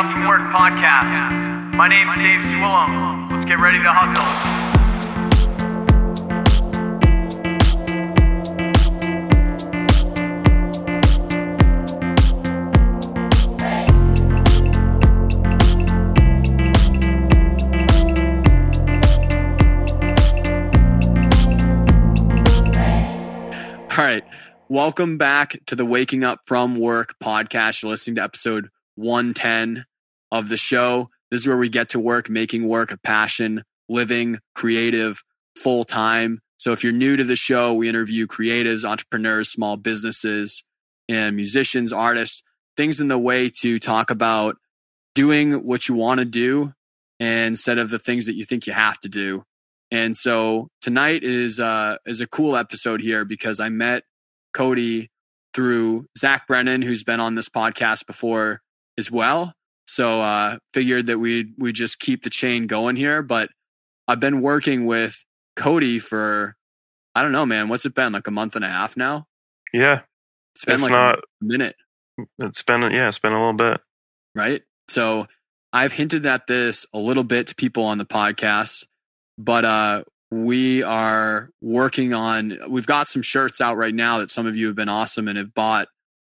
Up From Work podcast. My name's Dave Swillum. Let's get ready to hustle. All right. Welcome back to the Waking Up From Work podcast. You're listening to episode 110 of the show. This is where we get to work, making work a passion, living creative full time. So if you're new to the show, we interview creatives, entrepreneurs, small businesses, and musicians, artists, things in the way to talk about doing what you want to do instead of the things that you think you have to do. And so tonight is uh, is a cool episode here because I met Cody through Zach Brennan, who's been on this podcast before as well. So uh, figured that we we just keep the chain going here. But I've been working with Cody for I don't know, man. What's it been like a month and a half now? Yeah, It's been like not- a minute, it's been yeah, it's been a little bit. right? So I've hinted at this a little bit to people on the podcast, but uh, we are working on. We've got some shirts out right now that some of you have been awesome and have bought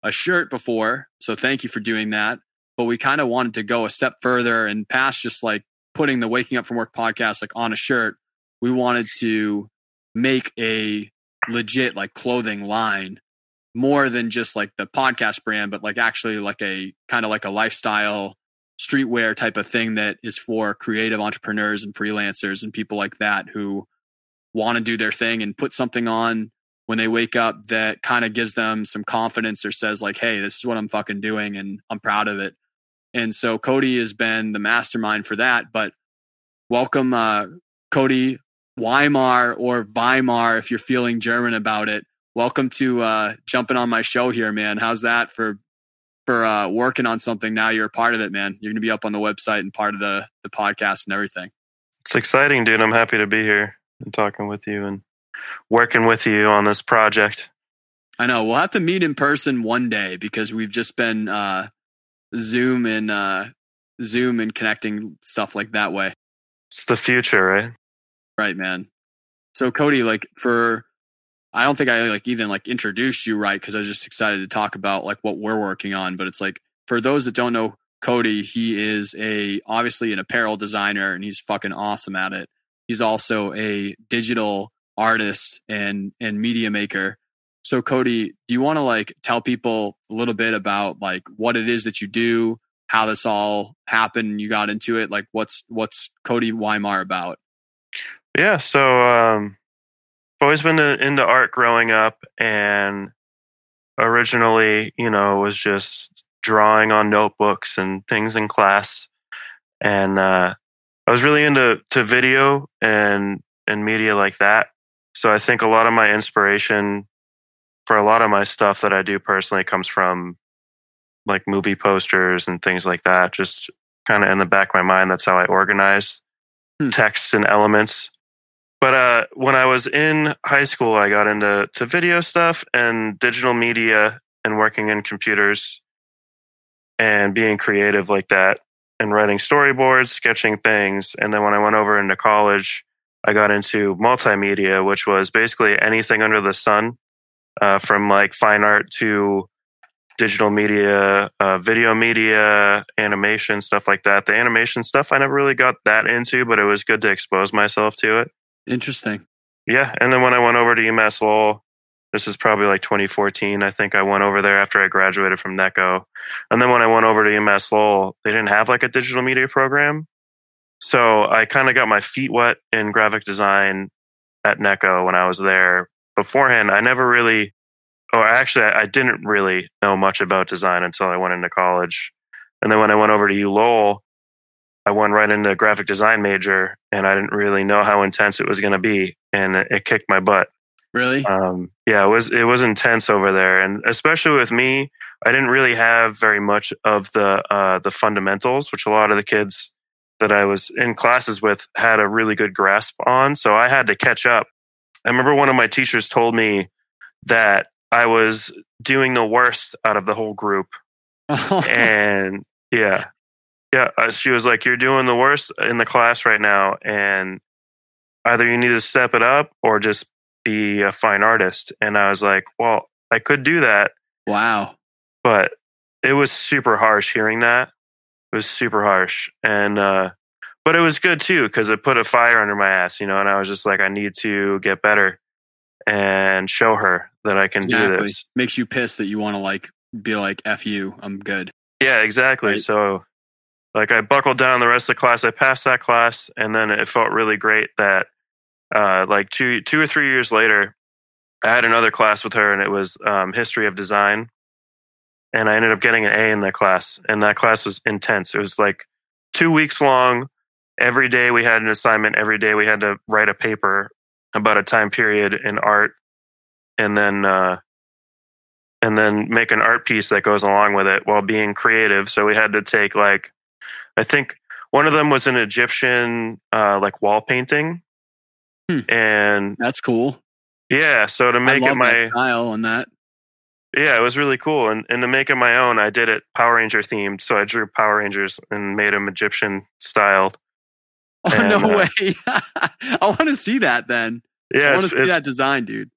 a shirt before. So thank you for doing that. But we kind of wanted to go a step further and past just like putting the Waking Up from Work podcast like on a shirt. We wanted to make a legit like clothing line more than just like the podcast brand, but like actually like a kind of like a lifestyle streetwear type of thing that is for creative entrepreneurs and freelancers and people like that who want to do their thing and put something on when they wake up that kind of gives them some confidence or says like, Hey, this is what I'm fucking doing and I'm proud of it. And so Cody has been the mastermind for that, but welcome, uh, Cody Weimar or Weimar if you're feeling German about it. Welcome to uh jumping on my show here man. How's that for for uh working on something? Now you're a part of it man. You're gonna be up on the website and part of the the podcast and everything. It's exciting, dude. I'm happy to be here and talking with you and working with you on this project. i know. We'll have to meet in person one day because we've just been uh zoom and uh zoom and connecting stuff like that way. It's the future, right? right man. So cody like for i don't think i like even like introduced you right because i was just excited to talk about like what we're working on but it's like for those that don't know cody he is a obviously an apparel designer and he's fucking awesome at it. He's also a digital artist and and media maker so cody do you want to like tell people a little bit about like what it is that you do how this all happened you got into it like what's what's cody weimar about Yeah. So, um, I've always been to, into art growing up, and originally, you know, was just drawing on notebooks and things in class, and uh, I was really into to video and and media like that. So I think a lot of my inspiration for a lot of my stuff that I do personally comes from like movie posters and things like that. Just kind of in the back of my mind, that's how I organize Hmm. texts and elements. But uh, when I was in high school, I got into to video stuff and digital media and working in computers and being creative like that and writing storyboards, sketching things. And then when I went over into college, I got into multimedia, which was basically anything under the sun, uh, from like fine art to digital media, uh, video media, animation, stuff like that. The animation stuff I never really got that into, but it was good to expose myself to it. interesting Yeah. And then when I went over to UMass Lowell, this is probably like 2014. I think I went over there after I graduated from NECO. And then when I went over to UMass Lowell, they didn't have like a digital media program. So I kind of got my feet wet in graphic design at NECO when I was there. Beforehand, I never really, or actually, I didn't really know much about design until I went into college. And then when I went over to U Lowell, I went right into a graphic design major and I didn't really know how intense it was going to be. And it, it kicked my butt. really Um, yeah, it was, it was intense over there. And especially with me, I didn't really have very much of the, uh, the fundamentals, which a lot of the kids that I was in classes with had a really good grasp on. So I had to catch up. I remember one of my teachers told me that I was doing the worst out of the whole group. And yeah, yeah, uh, she was like, "You're doing the worst in the class right now, and either you need to step it up or just be a fine artist." And I was like, "Well, I could do that, Wow. but it was super harsh hearing that. It was super harsh, and uh, but it was good too because it put a fire under my ass, you know. And I was just like, I need to get better and show her that I can do this. Makes you pissed that you want to like be like F you, I'm good. Yeah, exactly. Right. So, like, I buckled down the rest of the class. I passed that class, and then it felt really great that, uh, like two two or three years later, I had another class with her, and it was um, history of design, and I ended up getting an A in that class, and that class was intense. It was like two weeks long. Every day we had an assignment. Every day we had to write a paper about a time period in art, and then. Uh, and then make an art piece that goes along with it while being creative. So we had to take like, I think one of them was an Egyptian uh, like wall painting, Hmm. and That's cool. yeah. So to make it my style on that. yeah, it was really cool. And and to make it my own, I did it Power Ranger themed. So I drew Power Rangers and made them Egyptian styled. Oh And, no uh, way! I want to see that then. Yeah, I want to see that design, dude.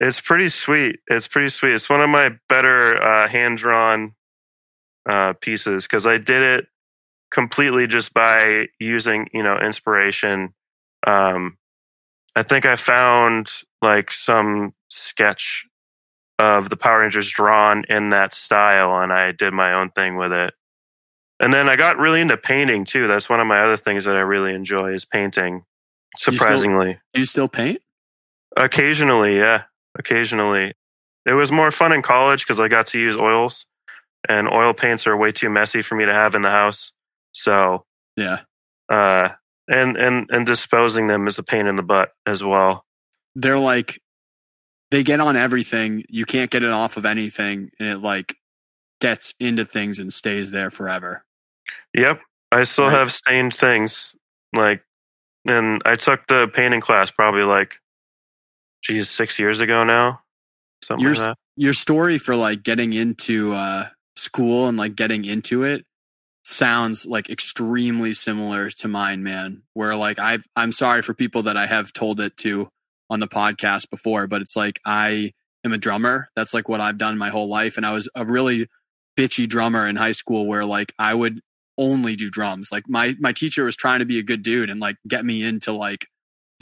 it's pretty sweet. It's pretty sweet. It's one of my better uh, hand drawn uh, pieces because I did it completely just by using you know inspiration. Um, I think I found like some sketch of the Power Rangers drawn in that style, and I did my own thing with it. And then I got really into painting too. That's one of my other things that I really enjoy is painting. still- Surprisingly. Do you still paint? Occasionally, yeah. Occasionally. It was more fun in college because I got to use oils, and oil paints are way too messy for me to have in the house. So, Yeah. uh, and and and disposing them is a pain in the butt as well. They're like, they get on everything. You can't get it off of anything, and it like gets into things and stays there forever. Yep, I still Right. have stained things. Like, and I took the painting class probably like, geez, six years ago now, something Yours- like that. Your story for like getting into uh, school and like getting into it sounds like extremely similar to mine, man. Where like I, I'm sorry for people that I have told it to on the podcast before, but it's like I am a drummer. That's like what I've done my whole life, and I was a really bitchy drummer in high school where like I would only do drums. Like my my teacher was trying to be a good dude and like get me into like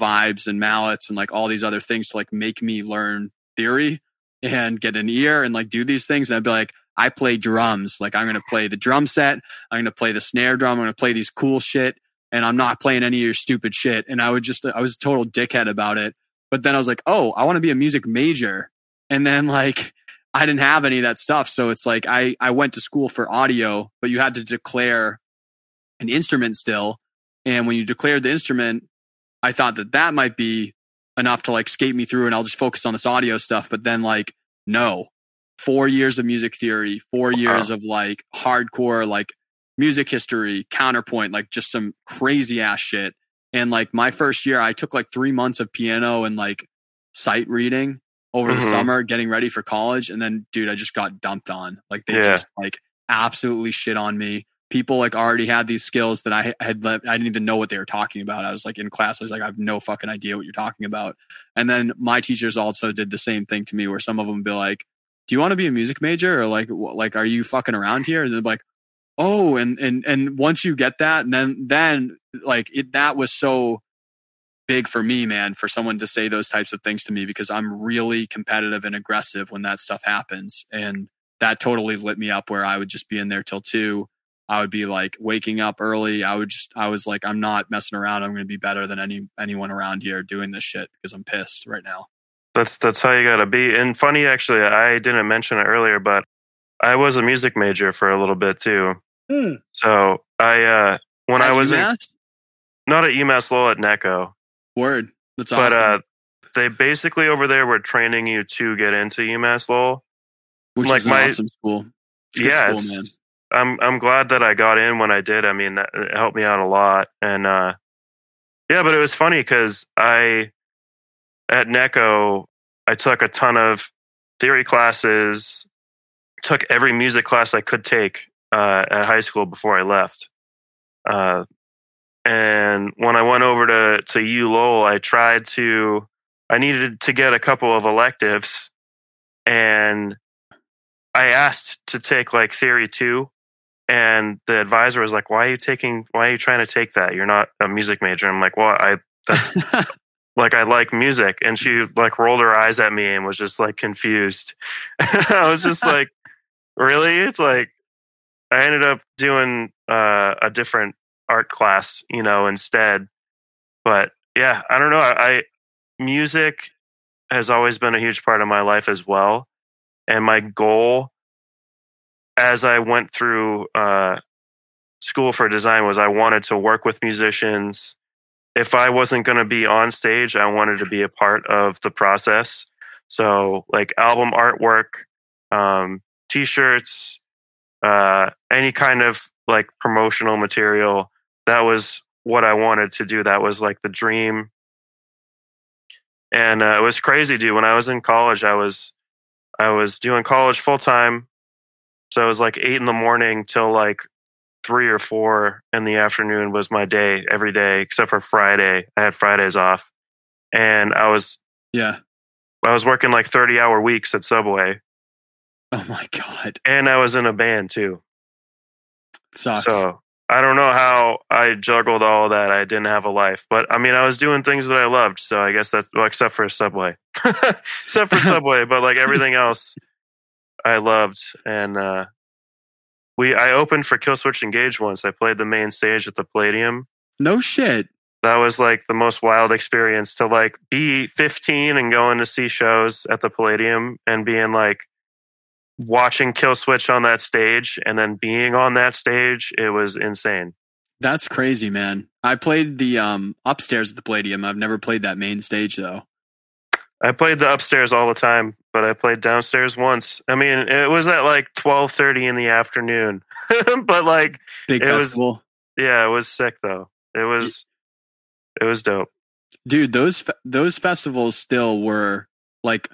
vibes and mallets and like all these other things to like make me learn theory and get an ear and like do these things. And I'd be like, I play drums. Like I'm gonna play the drum set. I'm gonna play the snare drum. I'm gonna play these cool shit. And I'm not playing any of your stupid shit. And I would just I was a total dickhead about it. But then I was like, oh, I want to be a music major. And then like I didn't have any of that stuff. So it's like I, I went to school for audio, but you had to declare an instrument still. And when you declared the instrument, I thought that that might be enough to like skate me through and I'll just focus on this audio stuff. But then like, no, four years of music theory, four years of like hardcore, like music history, counterpoint, like just some crazy ass shit. And like my first year, I took like three months of piano and like sight reading over the Mhm. summer, getting ready for college. And then, dude, I just got dumped on. Like they Yeah. just like absolutely shit on me. People like already had these skills that I had. le- I didn't even know what they were talking about. I was like in class. I was like, I have no fucking idea what you're talking about. And then my teachers also did the same thing to me, where some of them would be like, "Do you want to be a music major, or like, like, are you fucking around here?" And they're like, "Oh," and and and once you get that, and then then like it, that was so big for me, man, for someone to say those types of things to me because I'm really competitive and aggressive when that stuff happens. And that totally lit me up where I would just be in there till two. I would be like waking up early. I would just, I was like, I'm not messing around. I'm going to be better than any, anyone around here doing this shit because I'm pissed right now. That's that's how you gotta be. And funny, actually, I didn't mention it earlier, but I was a music major for a little bit too. So I uh when I At was in, not at UMass Lowell at NECO, word. That's awesome. but uh they basically over there were training you to get into UMass Lowell. Which like is an my- awesome school. It's yeah, school. I'm I'm glad that I got in when I did. I mean, that it helped me out a lot. And uh yeah, but it was funny because I at NECO I took a ton of theory classes, took every music class I could take uh, at high school before I left. Uh, and when I went over to to U Lowell, I tried to I needed to get a couple of electives, and I asked to take like theory two, and the advisor was like, "Why are you taking? Why are you trying to take that? You're not a music major." I'm like, "Well, I that's like I like music," and she like rolled her eyes at me and was just like confused. I was just like, "Really?" It's like I ended up doing uh, a different art class, you know, instead. But yeah, I don't know. I music has always been a huge part of my life as well, and my goal as I went through uh, school for design was I wanted to work with musicians. If I wasn't going to be on stage, I wanted to be a part of the process. So, like album artwork, um, t-shirts, uh, any kind of like promotional material that was what I wanted to do. That was like the dream. And uh, it was crazy, dude. When I was in college, I was I was doing college full time. So it was like eight in the morning till like three or four in the afternoon was my day every day, except for Friday. I had Fridays off. And I was yeah. I was working like 30 hour weeks at Subway. Oh my God. And I was in a band too. Sucks. So I don't know how I juggled all that. I didn't have a life, but I mean, I was doing things that I loved. So I guess that's well, except for Subway, except for Subway, but like everything else, I loved. And uh, we, I opened for Killswitch Engage once. I played the main stage at the Palladium. No shit. That was like the most wild experience to like be 15 and going to see shows at the Palladium and being like, watching Killswitch on that stage and then being on that stage, it was insane. That's crazy, man. I played the um upstairs at the Palladium. I've never played that main stage though. I played the upstairs all the time, but I played downstairs once. I mean, it was at like twelve thirty in the afternoon, but like big it festival. Was, yeah, it was sick though. It was, it was dope, dude. Those those festivals still were like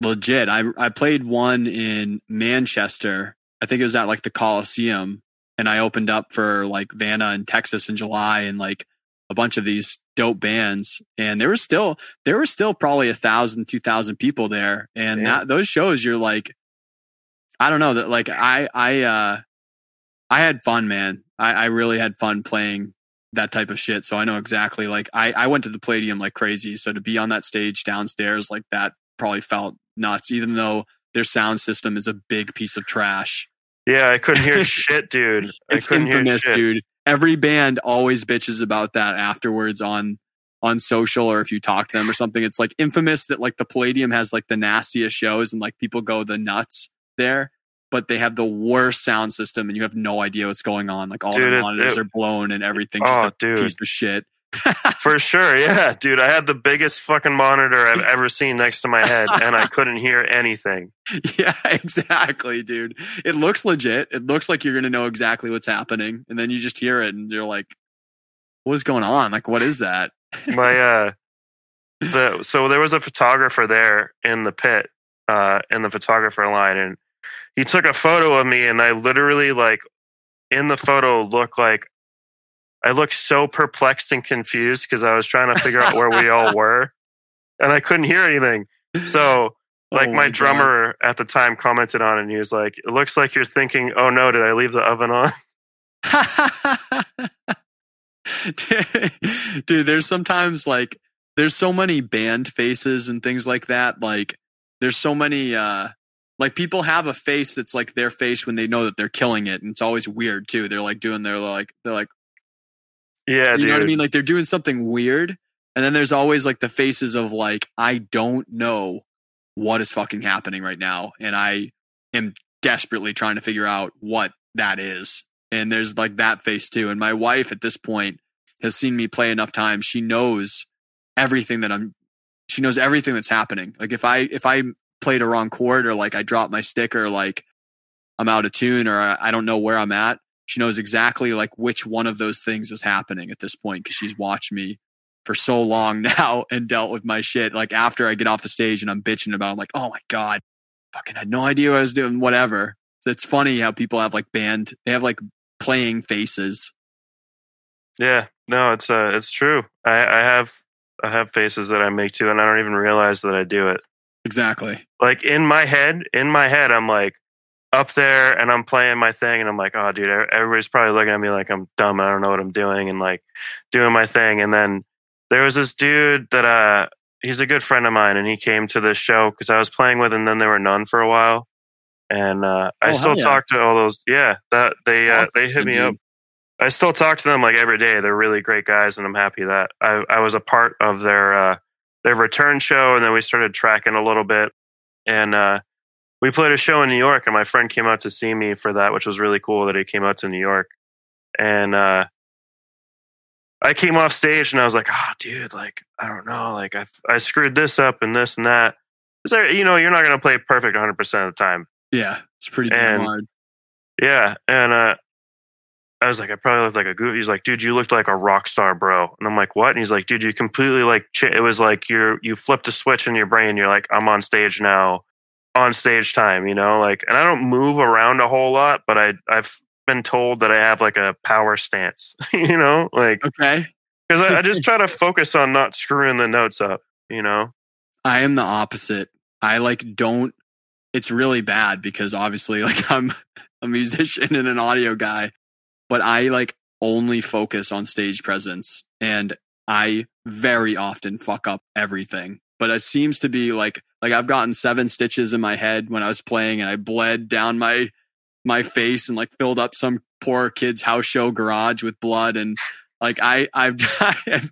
legit. I I played one in Manchester. I think it was at like the Coliseum, and I opened up for like Vanna in Texas in July, and like a bunch of these dope bands. And there was still there were still probably a thousand, two thousand people there, and that those shows you're like, I don't know that like I I uh I had fun, man. I, I really had fun playing that type of shit. So I know exactly like I, I went to the Palladium like crazy. So to be on that stage downstairs like that probably felt nuts, even though their sound system is a big piece of trash. Yeah, I couldn't hear shit, dude. it's infamous, dude. Every band always bitches about that afterwards on on social or if you talk to them or something. It's like infamous that like the Palladium has like the nastiest shows and like people go the nuts there, but they have the worst sound system and you have no idea what's going on. Like all dude, the monitors it, are blown and everything's oh, just a dude. piece of shit. For sure, yeah, dude. I had the biggest fucking monitor I've ever seen next to my head, and I couldn't hear anything. Yeah, exactly, dude. It looks legit. It looks like you're gonna know exactly what's happening, and then you just hear it, and you're like, "What's going on? Like, what is that?" my uh, the so there was a photographer there in the pit, uh, in the photographer line, and he took a photo of me, and I literally like in the photo look like I looked so perplexed and confused because I was trying to figure out where we all were and I couldn't hear anything. So, like, oh my, my drummer at the time commented on it and he was like, It looks like you're thinking, oh no, did I leave the oven on? Dude, there's sometimes like, there's so many band faces and things like that. Like, there's so many, uh, like people have a face that's like their face when they know that they're killing it and it's always weird too they're like doing their like they're like yeah, you dude. know what I mean? Like they're doing something weird, and then there's always like the faces of like I don't know what is fucking happening right now, and I am desperately trying to figure out what that is. And there's like that face too. And my wife at this point has seen me play enough times. She knows everything that I'm. She knows everything that's happening. Like if I if I played a wrong chord or like I dropped my stick or like I'm out of tune or I don't know where I'm at, she knows exactly like which one of those things is happening at this point because she's watched me for so long now and dealt with my shit. Like after I get off the stage and I'm bitching about, it, I'm like, oh my god, fucking had no idea what I was doing. Whatever. So it's funny how people have like band, they have like playing faces. Yeah, no, it's uh, it's true. I, I have I have faces that I make too, and I don't even realize that I do it. Exactly. Like in my head, in my head, I'm like up there and I'm playing my thing, and I'm like, oh, dude, everybody's probably looking at me like I'm dumb. I don't know what I'm doing, and like doing my thing. And then there was this dude that uh, he's a good friend of mine, and he came to this show because I was playing with, and then there were none for a while, and uh, I Oh, still yeah. talk to all those. Yeah, that they uh, Awesome, they hit me up. I still talk to them like every day. They're really great guys, and I'm happy that I, I was a part of their uh, their return show, and then we started tracking a little bit, and uh, we played a show in New York, and my friend came out to see me for that, which was really cool that he came out to New York, and uh, I came off stage and I was like, oh, dude, like I don't know, like I I screwed this up and this and that. Is there, you know, you're not going to play perfect 100 percent of the time. Yeah, it's pretty damn hard. Yeah, and uh, I was like, I probably looked like a goof. He's like, dude, you looked like a rock star, bro. And I'm like, what? And he's like, dude, you completely like, ch- it was like you're you flipped a switch in your brain. You're like, I'm on stage now, on stage time, you know, like, and I don't move around a whole lot, but I I've been told that I have like a power stance, you know, like Okay. because I, I just try to focus on not screwing the notes up, you know. I am the opposite. I like don't it's really bad because obviously like I'm a musician and an audio guy, but I like only focus on stage presence and I very often fuck up everything. But it seems to be like like I've gotten seven stitches in my head when I was playing and I bled down my my face and like filled up some poor kid's house show garage with blood. And like I I've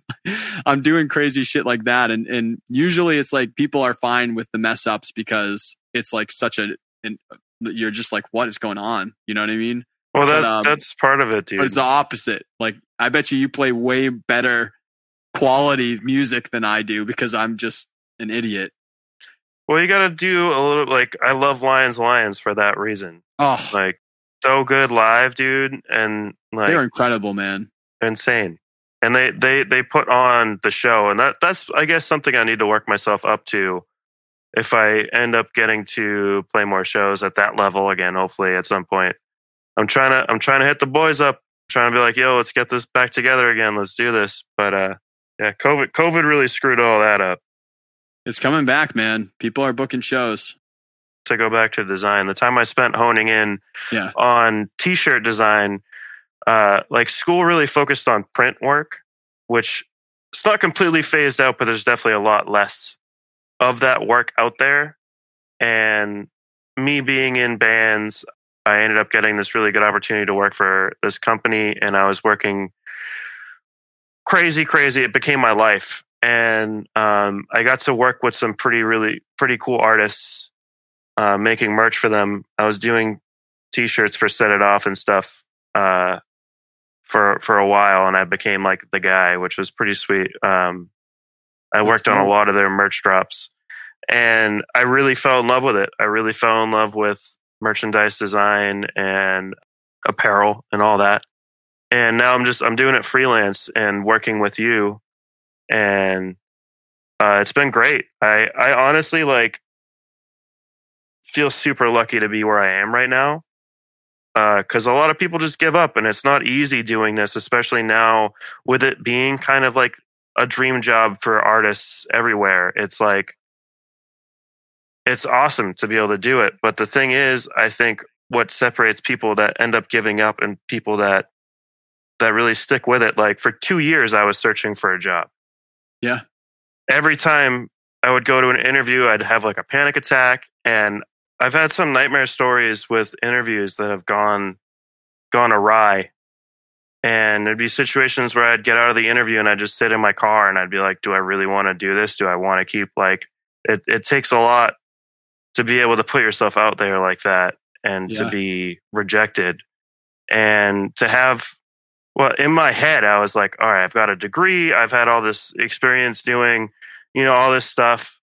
I'm doing crazy shit like that. And and usually it's like people are fine with the mess ups because it's like such a and you're just like what is going on? You know what I mean? Well, But, that um, that's part of it, dude. but it's the opposite. Like I bet you you play way better quality music than I do because I'm just an idiot Well, you got to do a little like I love Lions Lions for that reason. oh Like so good live, dude, and like they're incredible man insane. And they they they put on the show, and that that's I guess something I need to work myself up to. If I end up getting to play more shows at that level again, hopefully at some point, I'm trying to I'm trying to hit the boys up, trying to be like, yo, let's get this back together again, let's do this. But uh, yeah, COVID COVID really screwed all that up. It's coming back man people are booking shows to go back to design, the time I spent honing in Yeah. on t-shirt design, uh, like school really focused on print work, which it's not completely phased out, but there's definitely a lot less of that work out there. And me being in bands, I ended up getting this really good opportunity to work for this company, and I was working crazy, crazy. It became my life, and um, I got to work with some pretty, really, pretty cool artists uh, making merch for them. I was doing t-shirts for Set It Off and stuff uh, for for a while, and I became like the guy, which was pretty sweet. Um, I That's worked on a lot of their merch drops, and I really fell in love with it. I really fell in love with merchandise design and apparel and all that. And now I'm just I'm doing it freelance and working with you, and uh, it's been great. I I honestly like feel super lucky to be where I am right now. Because a lot of people just give up, and it's not easy doing this, especially now with it being kind of like a dream job for artists everywhere. It's like, it's awesome to be able to do it. But the thing is, I think what separates people that end up giving up and people that that really stick with it like for 2 years I was searching for a job. Yeah. Every time I would go to an interview I'd have like a panic attack and I've had some nightmare stories with interviews that have gone gone awry. And there'd be situations where I'd get out of the interview and I'd just sit in my car and I'd be like, do I really want to do this? Do I want to keep like it it takes a lot to be able to put yourself out there like that and Yeah. to be rejected and to have well in my head i was like all right i've got a degree. I've had all this experience doing you know all this stuff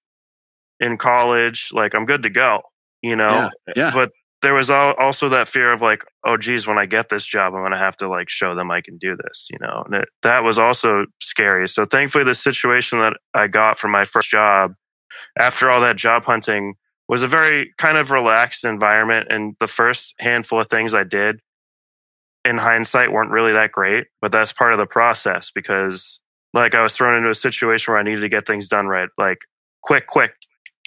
in college. Like i'm good to go you know? Yeah but there was also that fear of like oh geez when i get this job i'm going to have to like show them i can do this you know? And it, that was also scary. So thankfully the situation that i got from my first job after all that job hunting was a very kind of relaxed environment. And the first handful of things i did in hindsight weren't really that great, but that's part of the process because like I was thrown into a situation where I needed to get things done right. Like quick, quick,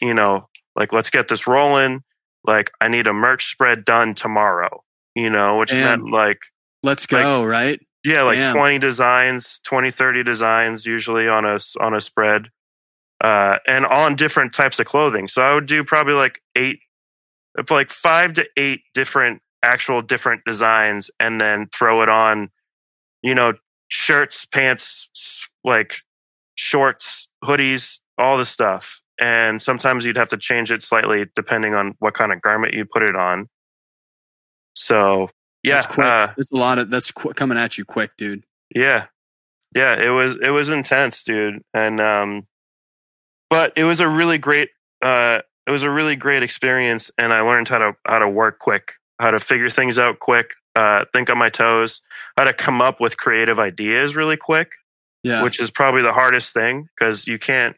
you know, like let's get this rolling. Like I need a merch spread done tomorrow, you know, which Damn. meant like Let's go, right? yeah, like Damn. 20 designs, 20, 30 designs usually on a, on a spread. Uh, and on different types of clothing. So I would do probably like eight, like five to eight different actual different designs and then throw it on, you know, shirts, pants, like shorts, hoodies, all the stuff. And sometimes you'd have to change it slightly depending on what kind of garment you put it on. So yeah, That's quick. uh, that's a lot of that's qu- coming at you quick, dude. yeah. Yeah, it was it was intense, dude. And um but it was a really great uh it was a really great experience and I learned how to how to work quick, how to figure things out quick, uh think on my toes, how to come up with creative ideas really quick, Yeah, which is probably the hardest thing because you can't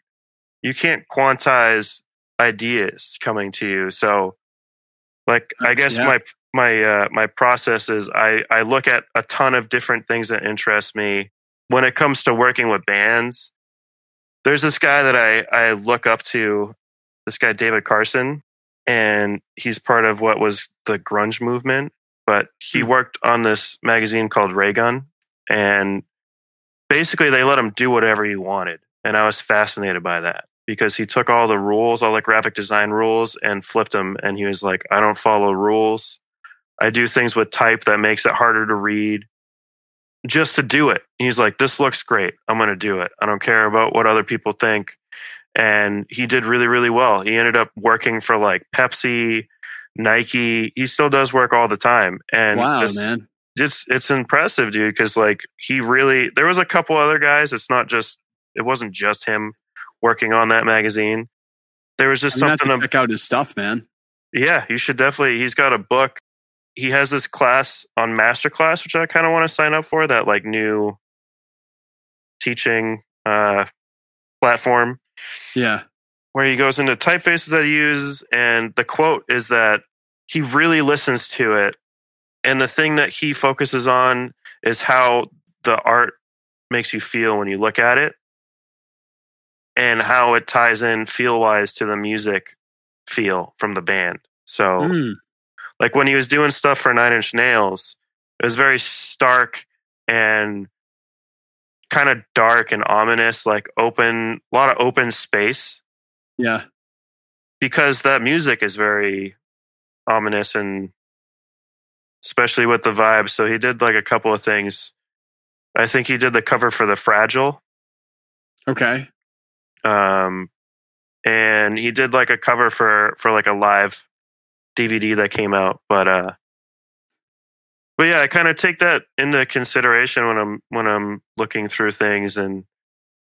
you can't quantize ideas coming to you. So like I guess Yeah. my my uh, my process is I I look at a ton of different things that interest me when it comes to working with bands. There's this guy that I I look up to, this guy David Carson, and he's part of what was the grunge movement. But he Hmm. worked on this magazine called Raygun, and basically they let him do whatever he wanted, and I was fascinated by that because he took all the rules, all the graphic design rules, and flipped them. And he was like, I don't follow rules. I do things with type that makes it harder to read just to do it. He's like, this looks great. I'm going to do it. I don't care about what other people think. And he did really, really well. He ended up working for like Pepsi, Nike. He still does work all the time. And wow, this- man. it's it's impressive, dude. Because like he really, there was a couple other guys. It's not just, it wasn't just him working on that magazine. There was just I'm something. to check out his stuff, man. Yeah, you should definitely. He's got a book. He has this class on Masterclass, which I kind of want to sign up for. That like new teaching uh, platform Yeah, where he goes into typefaces that he uses, and the quote is that he really listens to it, and the thing that he focuses on is how the art makes you feel when you look at it, and how it ties in feel wise to the music feel from the band. So Mm, like when he was doing stuff for Nine Inch Nails, it was very stark and kind of dark and ominous, like open, a lot of open space yeah. because that music is very ominous and especially with the vibe. So he did like a couple of things. I think he did the cover for The Fragile. Okay. Um, and he did like a cover for for like a live DVD that came out. But uh, but yeah, I kind of take that into consideration when I'm when I'm looking through things, and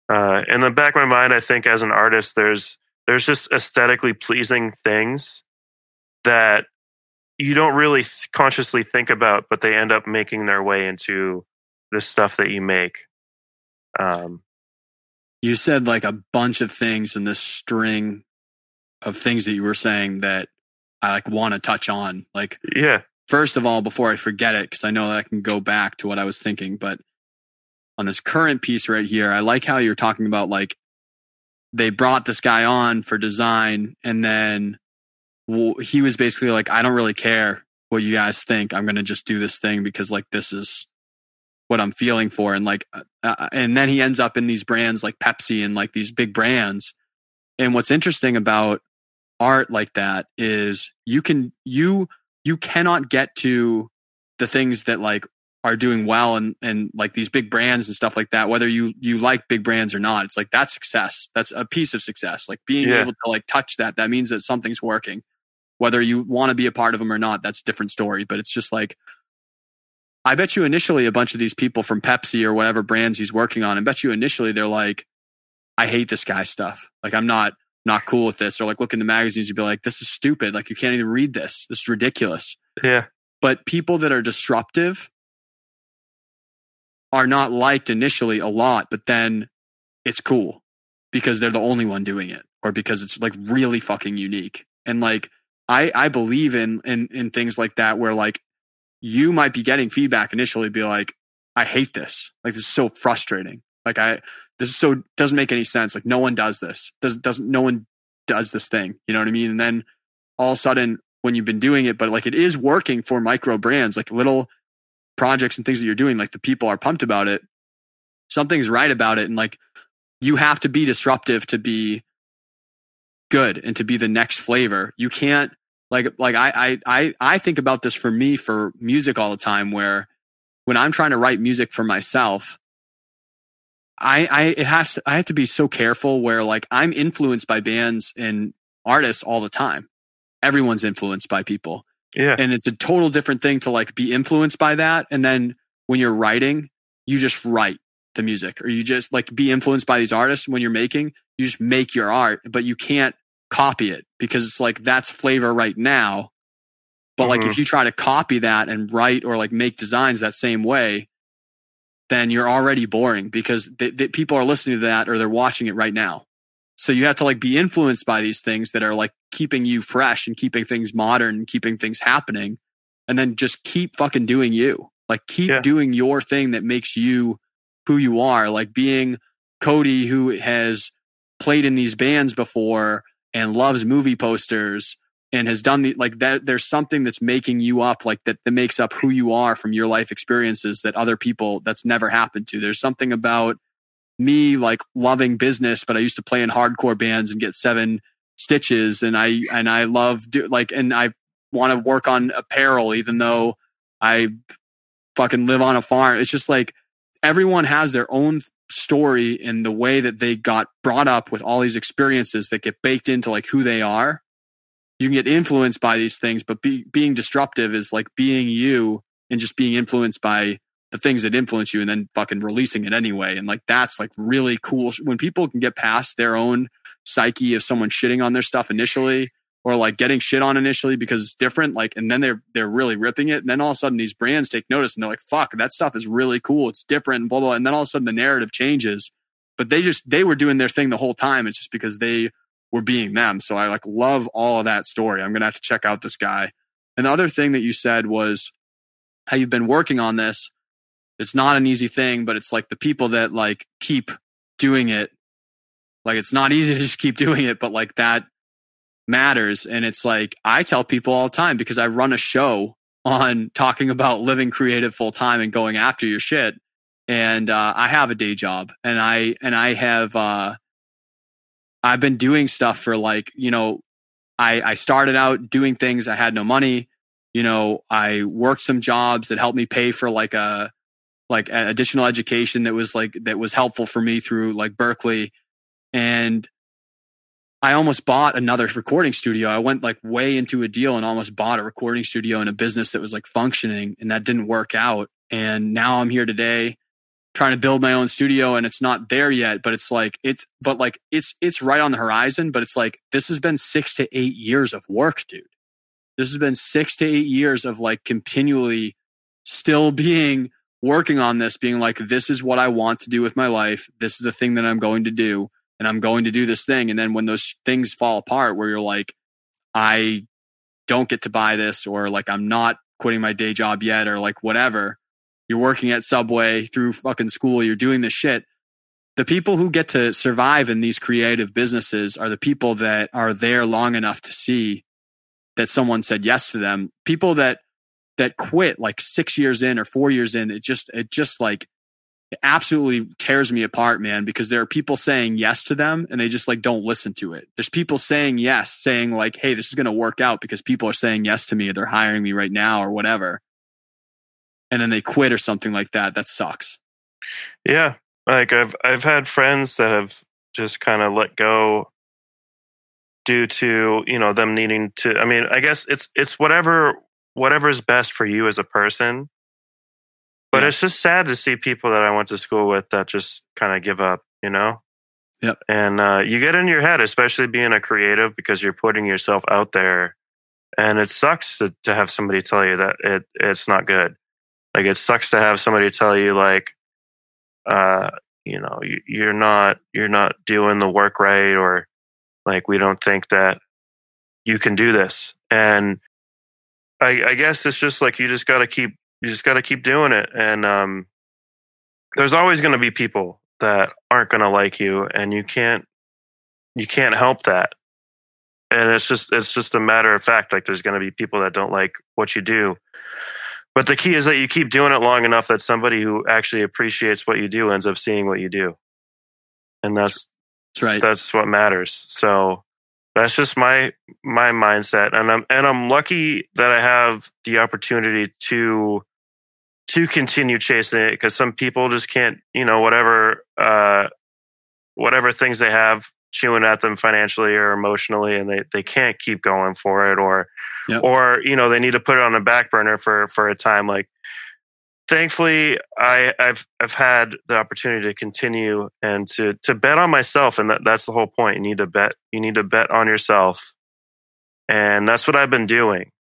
uh, in the back of my mind, I think as an artist, there's there's just aesthetically pleasing things that you don't really th- consciously think about, but they end up making their way into the stuff that you make. Um, You said like a bunch of things in this string of things that you were saying that I like want to touch on. Like yeah, first of all, before I forget it, because I know that I can go back to what I was thinking, but on this current piece right here, I like how you're talking about like they brought this guy on for design and then he was basically like, I don't really care what you guys think. I'm going to just do this thing because like this is what I'm feeling for. And like, uh, uh, and then he ends up in these brands like Pepsi and like these big brands. And what's interesting about art like that is you can, you, you cannot get to the things that like are doing well and and like these big brands and stuff like that whether you you like big brands or not. It's like that's success. That's a piece of success. Like being Yeah. able to like touch that that means that something's working. Whether you want to be a part of them or not that's a different story. But it's just like i bet you initially a bunch of these people from pepsi or whatever brands he's working on i bet you initially they're like i hate this guy's stuff. Like i'm not not cool with this or like look in the magazines you'd be like this is stupid like you can't even read this this is ridiculous yeah, but people that are disruptive are not liked initially a lot, but then it's cool because they're the only one doing it or because it's like really fucking unique. And like I I believe in in in things like that where like you might be getting feedback initially, be like, I hate this. Like this is so frustrating. Like I, this is so doesn't make any sense. Like no one does this. Doesn't doesn't no one does this thing. You know what I mean? And then all of a sudden, when you've been doing it, but like it is working for micro brands, like little projects and things that you're doing, like the people are pumped about it. Something's right about it, and like you have to be disruptive to be good and to be the next flavor. You can't like like I I I think about this for me for music all the time where when I'm trying to write music for myself, I I it has to, I have to be so careful where like I'm influenced by bands and artists all the time. Everyone's influenced by people. Yeah. And it's a total different thing to like be influenced by that and then when you're writing, you just write the music or you just like be influenced by these artists when you're making, you just make your art, but you can't copy it because it's like that's flavor right now. But mm-hmm. like if mm-hmm. you try to copy that and write or like make designs that same way, then you're already boring because the, the people are listening to that or they're watching it right now. So you have to like be influenced by these things that are like keeping you fresh and keeping things modern and keeping things happening. And then just keep fucking doing you. Like keep yeah. doing your thing that makes you who you are. Like being Cody who has played in these bands before and loves movie posters and has done the like that there's something that's making you up like that that makes up who you are from your life experiences that other people that's never happened to there's something about me like loving business but i used to play in hardcore bands and get seven stitches and i and i love do like and i want to work on apparel even though i fucking live on a farm it's just like everyone has their own story in the way that they got brought up with all these experiences that get baked into like who they are. You can get influenced by these things, but be, being disruptive is like being you and just being influenced by the things that influence you and then fucking releasing it anyway. And like that's like really cool. When people can get past their own psyche of someone shitting on their stuff initially or like getting shit on initially because it's different. Like, and then they're, they're really ripping it. And then all of a sudden these brands take notice and they're like, fuck, that stuff is really cool. It's different blah, blah. And then all of a sudden the narrative changes, but they just, they were doing their thing the whole time. It's just because they were being them. So I like love all of that story. I'm going to have to check out this guy. Another thing that you said was how you've been working on this. It's not an easy thing, but it's like the people that like keep doing it. Like it's not easy to just keep doing it, but like that matters. And it's like, I tell people all the time because I run a show on talking about living creative full time and going after your shit. And uh, I have a day job and I, and I have, uh, I've been doing stuff for like, you know, I, I started out doing things. I had no money. You know, I worked some jobs that helped me pay for like a, like additional education that was like, that was helpful for me through like Berklee. And I almost bought another recording studio. I went like way into a deal and almost bought a recording studio in a business that was like functioning and that didn't work out. And now I'm here today trying to build my own studio and it's not there yet, but it's like it's but like it's it's right on the horizon, but it's like this has been 6 to 8 years of work, dude. This has been 6 to 8 years of like continually still being working on this being like this is what I want to do with my life. This is the thing that I'm going to do and I'm going to do this thing. And then when those things fall apart, where you're like, I don't get to buy this, or like I'm not quitting my day job yet, or like whatever, you're working at Subway through fucking school, you're doing this shit. The people who get to survive in these creative businesses are the people that are there long enough to see that someone said yes to them. People that that quit like six years in or four years in, it just it just like it absolutely tears me apart, man, because there are people saying yes to them and they just like don't listen to it. There's people saying yes, saying like, hey, this is going to work out because people are saying yes to me. They're hiring me right now or whatever. And then they quit or something like that. That sucks. Yeah. Like I've, I've had friends that have just kind of let go due to, you know, them needing to, I mean, I guess it's, it's whatever, whatever is best for you as a person but yeah. it's just sad to see people that I went to school with that just kind of give up, you know? Yep. And uh, you get in your head, especially being a creative, because you're putting yourself out there. And it sucks to, to have somebody tell you that it it's not good. Like it sucks to have somebody tell you like, uh, you know, you, you're not you're not doing the work right, or like we don't think that you can do this. And I, I guess it's just like you just got to keep you just got to keep doing it, and um, there's always going to be people that aren't going to like you, and you can't you can't help that. And it's just it's just a matter of fact. Like there's going to be people that don't like what you do, but the key is that you keep doing it long enough that somebody who actually appreciates what you do ends up seeing what you do, and that's That's right. that's what matters. So that's just my my mindset, and I'm and I'm lucky that I have the opportunity to to continue chasing it because some people just can't, you know, whatever uh, whatever things they have chewing at them financially or emotionally, and they they can't keep going for it, or Yep. or you know they need to put it on a back burner for for a time like thankfully I, I've I've had the opportunity to continue and to to bet on myself, and that, that's the whole point. You need to bet. You need to bet on yourself, and that's what I've been doing.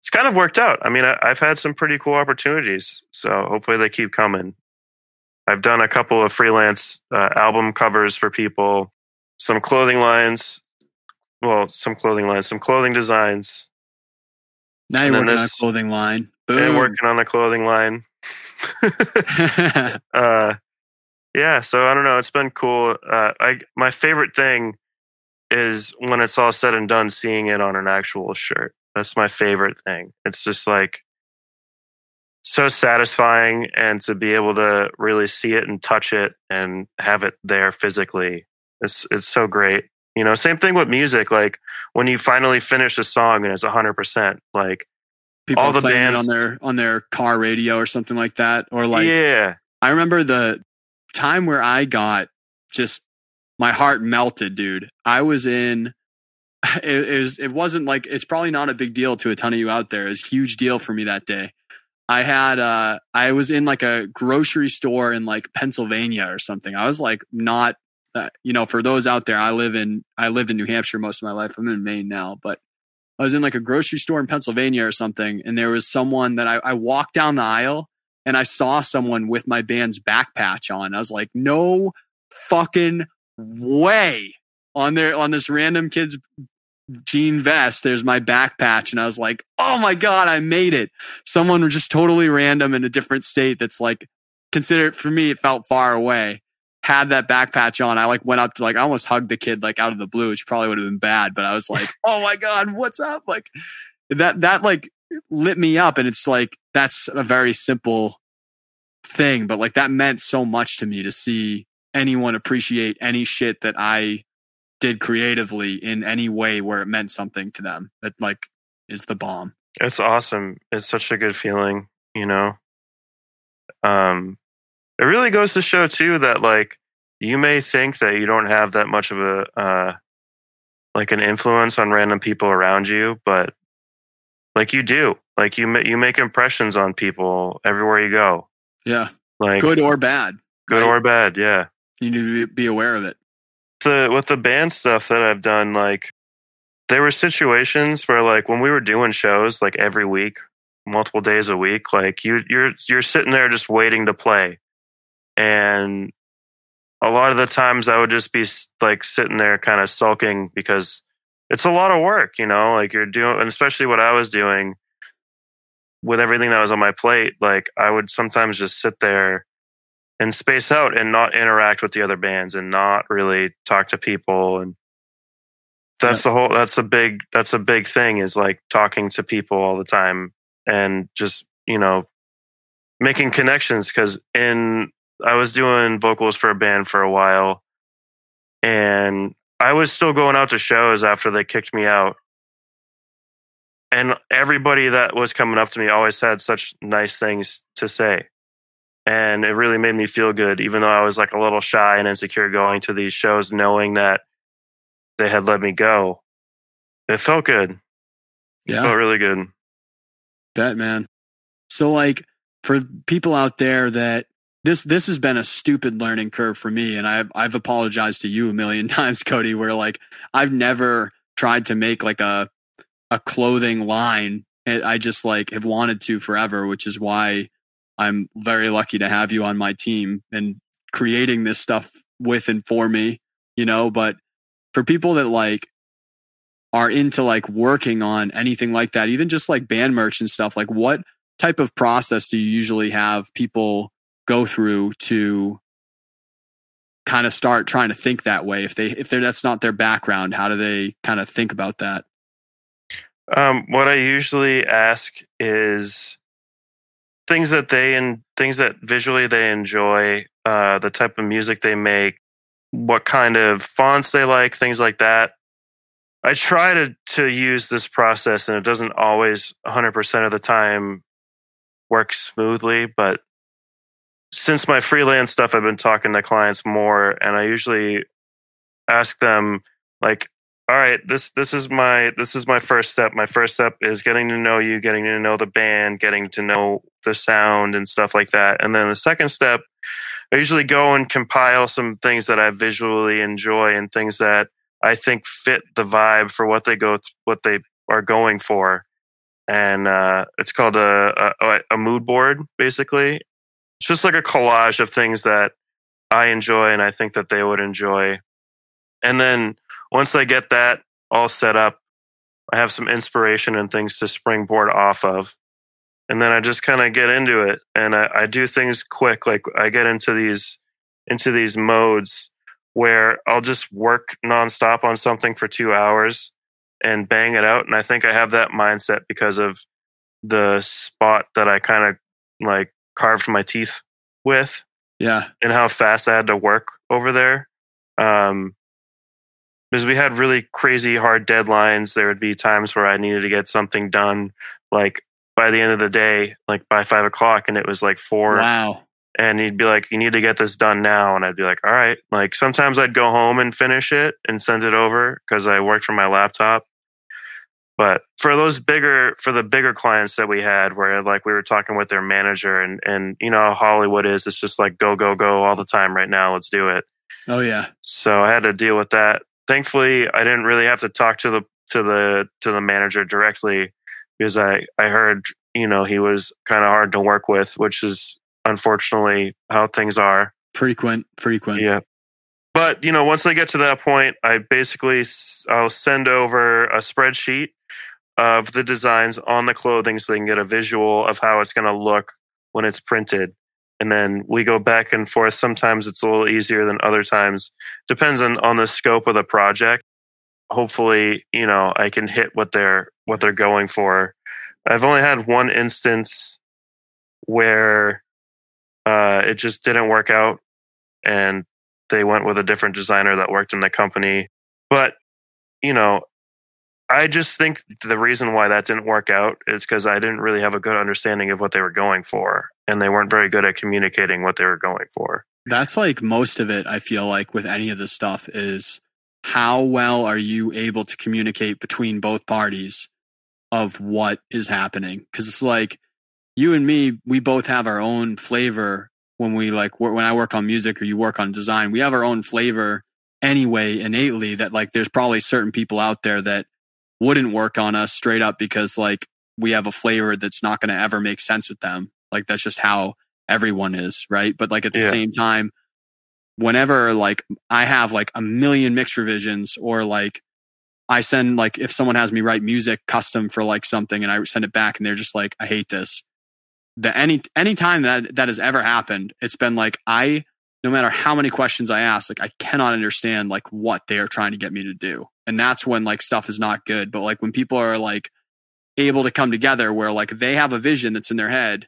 It's kind of worked out. I mean, I, I've had some pretty cool opportunities, so hopefully they keep coming. I've done a couple of freelance uh, album covers for people, some clothing lines, well, some clothing lines, some clothing designs, now you're and working on a clothing line. and Boom. working on a clothing line. uh yeah so i don't know it's been cool uh i my favorite thing is when it's all said and done seeing it on an actual shirt that's my favorite thing it's just like so satisfying and to be able to really see it and touch it and have it there physically it's it's so great you know same thing with music like when you finally finish a song and it's 100% like People all the bands- on their on their car radio or something like that, or like yeah I remember the time where I got just my heart melted, dude. I was in. It, it was. It wasn't like it's probably not a big deal to a ton of you out there. It was a huge deal for me that day. I had. uh I was in like a grocery store in like Pennsylvania or something. I was like not. Uh, you know, for those out there, I live in. I lived in New Hampshire most of my life. I'm in Maine now, but I was in like a grocery store in Pennsylvania or something, and there was someone that I, I walked down the aisle and I saw someone with my band's back patch on. I was like, no fucking way on there on this random kid's jean vest. There's my back patch. And I was like, oh my God, I made it. Someone was just totally random in a different state that's like considered for me, it felt far away. Had that back patch on. I like went up to like I almost hugged the kid like out of the blue, which probably would have been bad, but I was like, oh my God, what's up? Like that that like lit me up and it's like that's a very simple thing but like that meant so much to me to see anyone appreciate any shit that i did creatively in any way where it meant something to them that like is the bomb It's awesome. It's such a good feeling, you know. Um it really goes to show too that like you may think that you don't have that much of a uh like an influence on random people around you, but like you do. Like you ma- you make impressions on people everywhere you go. yeah Like good or bad good right? or bad, yeah. you need to be aware of it the with the band stuff that I've done, like there were situations where like when we were doing shows like every week, multiple days a week, like you you're you're sitting there just waiting to play. And a lot of the times I would just be like sitting there kind of sulking because it's a lot of work, you know, like you're doing and especially what I was doing with everything that was on my plate, like I would sometimes just sit there and space out and not interact with the other bands and not really talk to people. And that's the whole that's a big that's a big thing is like talking to people all the time and just you know making connections because in i was doing vocals for a band for a while and i was still going out to shows after they kicked me out. And everybody that was coming up to me always had such nice things to say. And it really made me feel good even though i was like a little shy and insecure going to these shows knowing that they had let me go. It felt good. It yeah. felt really good. Bet man. So like for people out there that this this has been a stupid learning curve for me and I've I've apologized to you a million times Cody where like I've never tried to make like a a clothing line. I just like have wanted to forever which is why I'm very lucky to have you on my team and creating this stuff with and for me you know? But for people that like are into like working on anything like that, even just like band merch and stuff, like what type of process do you usually have people go through to kind of start trying to think that way? If they if they're that's not their background, how do they kind of think about that? Um, what I usually ask is things that they and things that visually they enjoy, uh, the type of music they make, what kind of fonts they like, things like that. I try to to use this process, and it doesn't always 100% of the time work smoothly. But since my freelance stuff, I've been talking to clients more, and I usually ask them like, "All right, this this is my this is my first step. My first step is getting to know you, getting to know the band, getting to know the sound and stuff like that. And then the second step, I usually go and compile some things that I visually enjoy and things that." I think fit the vibe for what they go what they are going for, and uh, it's called a, a, a mood board. Basically, it's just like a collage of things that I enjoy and I think that they would enjoy. And then once I get that all set up, I have some inspiration and things to springboard off of. And then I just kind of get into it and I, I do things quick. Like I get into these into these modes where I'll just work nonstop on something for two hours and bang it out. And I think I have that mindset because of the spot that I kind of like carved my teeth with. Yeah. And how fast I had to work over there. Um, because we had really crazy hard deadlines. There would be times where I needed to get something done like by the end of the day, like by five o'clock, and it was like four Wow. and he'd be like, "You need to get this done now," and I'd be like, "All right." Like sometimes I'd go home and finish it and send it over because I worked from my laptop. But for those bigger, for the bigger clients that we had, where like we were talking with their manager, and and you know Hollywood is, it's just like go go go all the time right now. Let's do it. Oh yeah. So I had to deal with that. Thankfully, I didn't really have to talk to the to the to the manager directly because I I heard you know he was kind of hard to work with, which is unfortunately how things are. Frequent, frequent. Yeah. But, you know, once I get to that point, I basically I'll send over a spreadsheet of the designs on the clothing so they can get a visual of how it's going to look when it's printed. And then we go back and forth. Sometimes it's a little easier than other times. Depends on, on the scope of the project. Hopefully, you know, I can hit what they're what they're going for. I've only had one instance where uh, it just didn't work out and they went with a different designer that worked in the company but you know i just think the reason why that didn't work out is because i didn't really have a good understanding of what they were going for and they weren't very good at communicating what they were going for That's like most of it, I feel like, with any of this stuff is how well are you able to communicate between both parties of what is happening? Because it's like you and me, we both have our own flavor when we like, when I work on music or you work on design, we have our own flavor anyway, innately, that like there's probably certain people out there that wouldn't work on us straight up because like we have a flavor that's not going to ever make sense with them. Like that's just how everyone is, right? But like at the Yeah. same time, whenever like I have like a million mix revisions or like I send like if someone has me write music custom for like something and I send it back and they're just like, I hate this. The any any time that that has ever happened, it's been like I no matter how many questions I ask, like I cannot understand like what they are trying to get me to do. And that's when like stuff is not good. But like when people are like able to come together where like they have a vision that's in their head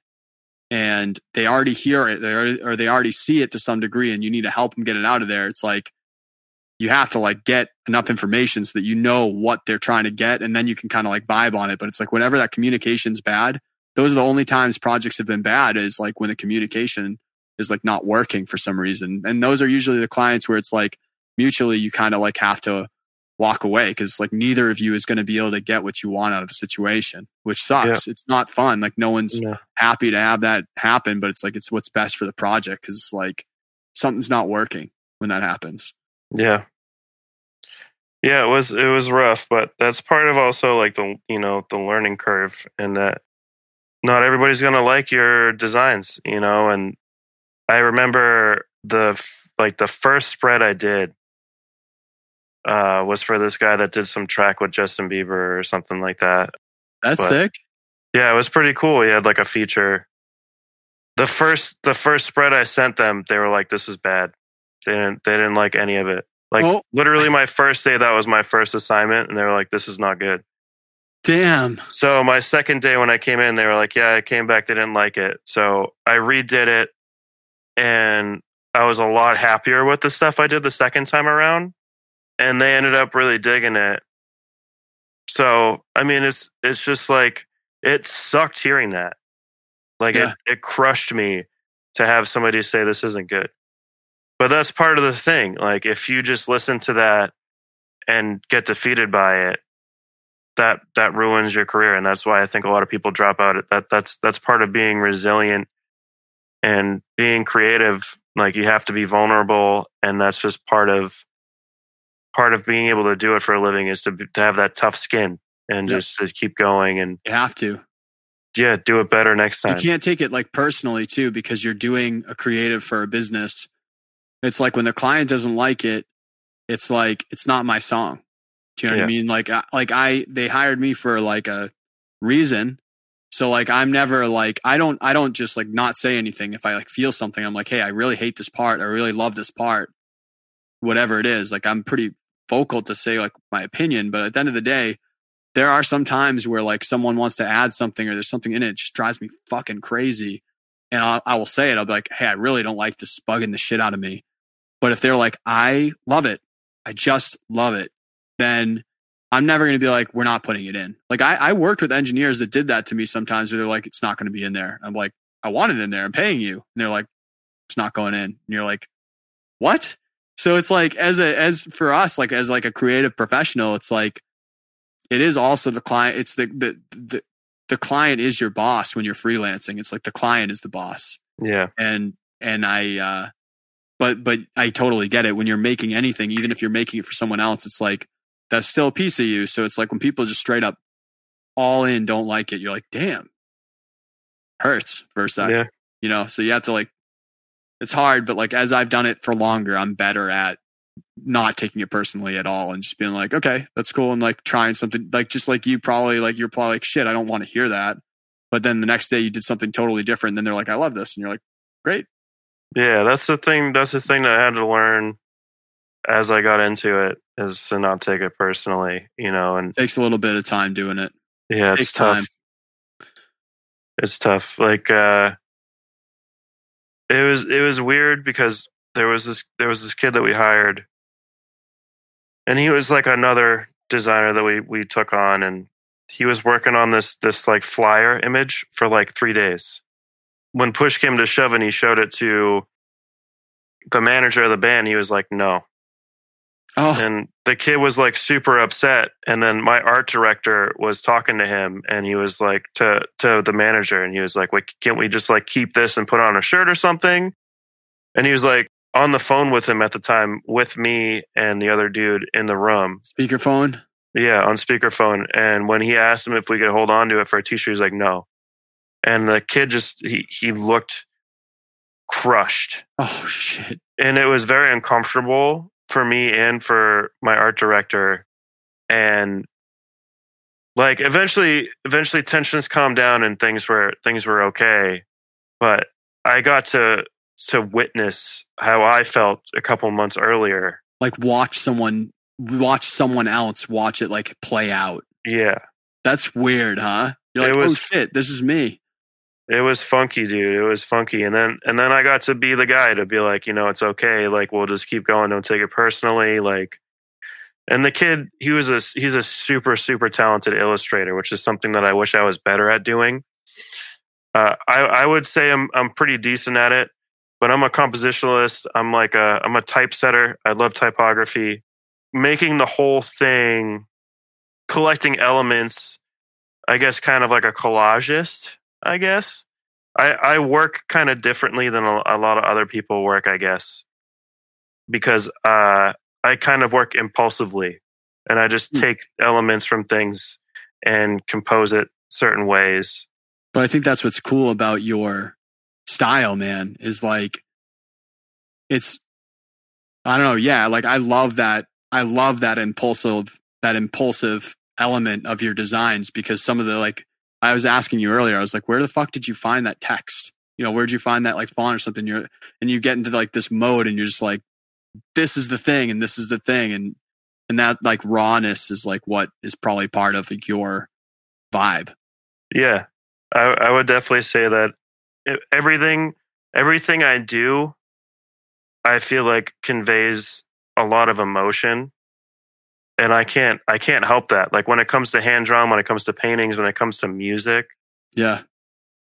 and they already hear it or they already see it to some degree and you need to help them get it out of there. It's like you have to like get enough information so that you know what they're trying to get and then you can kind of like vibe on it. But it's like whenever that communication's bad, those are the only times projects have been bad is like when the communication is like not working for some reason. And those are usually the clients where it's like mutually you kind of like have to walk away because like neither of you is going to be able to get what you want out of the situation, which sucks. It's not fun. Like no one's Yeah. happy to have that happen, but it's like it's what's best for the project because like something's not working when that happens. Yeah. Yeah, it was it was rough, but that's part of also like the you know the learning curve and that not everybody's going to like your designs, you know, and I remember the like the first spread I did uh, was for this guy that did some track with Justin Bieber or something like that. That's But- sick. Yeah, it was pretty cool. He had like a feature. The first the first spread I sent them, they were like, "This is bad." They didn't they didn't like any of it. Like Oh. literally, my first day that was my first assignment, and they were like, "This is not good." Damn. So my second day when I came in, they were like, "Yeah, I came back. They didn't like it." So I redid it, and I was a lot happier with the stuff I did the second time around, and they ended up really digging it. So I mean, it's it's just like it sucked hearing that. Like Yeah. it, it crushed me to have somebody say this isn't good. But that's part of the thing. Like if you just listen to that and get defeated by it, that that ruins your career and that's why i think a lot of people drop out that that's that's part of being resilient and being creative like you have to be vulnerable and that's just part of part of being able to do it for a living is to to have that tough skin and Yep. just to keep going and You have to. yeah do it better next time You can't take it like personally too because you're doing a creative for a business. It's like when the client doesn't like it, it's like it's not my song. Do you know what I mean? Like, I, like I they hired me for like a reason. So like I'm never like I don't I don't just like not say anything if I like feel something. I'm like, hey, I really hate this part. I really love this part. Whatever it is, like I'm pretty vocal to say like my opinion. But at the end of the day, there are some times where like someone wants to add something or there's something in it, it just drives me fucking crazy. And I'll, I will say it. I'll be like, hey, I really don't like this bugging the shit out of me. But if they're like, I love it, I just love it, then I'm never going to be like, we're not putting it in. Like I, I worked with engineers that did that to me sometimes where they're like, it's not going to be in there. I'm like, I want it in there. I'm paying you. And they're like, it's not going in. And you're like, what? So it's like as a as for us, like as like a creative professional, it's like it is also the client. It's the the the the client is your boss when you're freelancing. It's like the client is the boss. yeah And and I uh but but I totally get it. When you're making anything, even if you're making it for someone else, it's like that's still a piece of you. So it's like when people just straight up all in don't like it, you're like, damn. Hurts for a sec. Yeah. You know, so you have to like it's hard, but like as I've done it for longer, I'm better at not taking it personally at all and just being like, okay, that's cool. And like trying something like just like you probably like you're probably like, shit, I don't want to hear that. But then the next day you did something totally different. And then they're like, I love this. And you're like, great. yeah that's the thing that's the thing that i had to learn as i got into it is to not take it personally you know and takes a little bit of time doing it. Yeah, it's tough. time. It's tough. Like uh it was it was weird because there was this there was this kid that we hired and he was like another designer that we we took on and he was working on this this like flyer image for like 3 days. When push came to shove and he showed it to the manager of the band, he was like, "No." Oh, and the kid was like super upset and then my art director was talking to him and he was like to to the manager and he was like wait can't we just like keep this and put on a shirt or something? And he was like on the phone with him at the time with me and the other dude in the room. Speakerphone. yeah on speakerphone. And when he asked him if we could hold on to it for a t-shirt he's like no. And the kid just he he looked crushed. Oh shit. and it was very uncomfortable for me and for my art director and like eventually eventually tensions calmed down and things were things were okay but i got to to witness how i felt a couple months earlier Like watch someone watch someone else watch it like play out. yeah That's weird, huh? You're It like, was- oh shit, this is me. It was funky dude it was funky and then and then i got to be the guy to be like you know it's okay like we'll just keep going don't take it personally like and the kid he was a he's a super super talented illustrator which is something that i wish i was better at doing uh, I, I would say I'm I'm pretty decent at it, but I'm a compositionalist. I'm like a I'm a typesetter. I love typography. Making the whole thing, collecting elements, I guess, kind of like a collagist. I guess I I work kind of differently than a, a lot of other people work. I guess because uh, I kind of work impulsively, and I just Hmm. take elements from things and compose it certain ways. But I think that's what's cool about your style, man, is like it's I don't know, yeah, like I love that I love that impulsive that impulsive element of your designs because some of the like I was asking you earlier, I was like, where the fuck did you find that text? You know, where'd you find that like font or something? You're and you get into like this mode and you're just like, this is the thing and this is the thing and and that like rawness is like what is probably part of like your vibe. Yeah, I, I would definitely say that everything everything I do, I feel like conveys a lot of emotion, and I can't I can't help that. Like when it comes to hand drawn, when it comes to paintings, when it comes to music, yeah,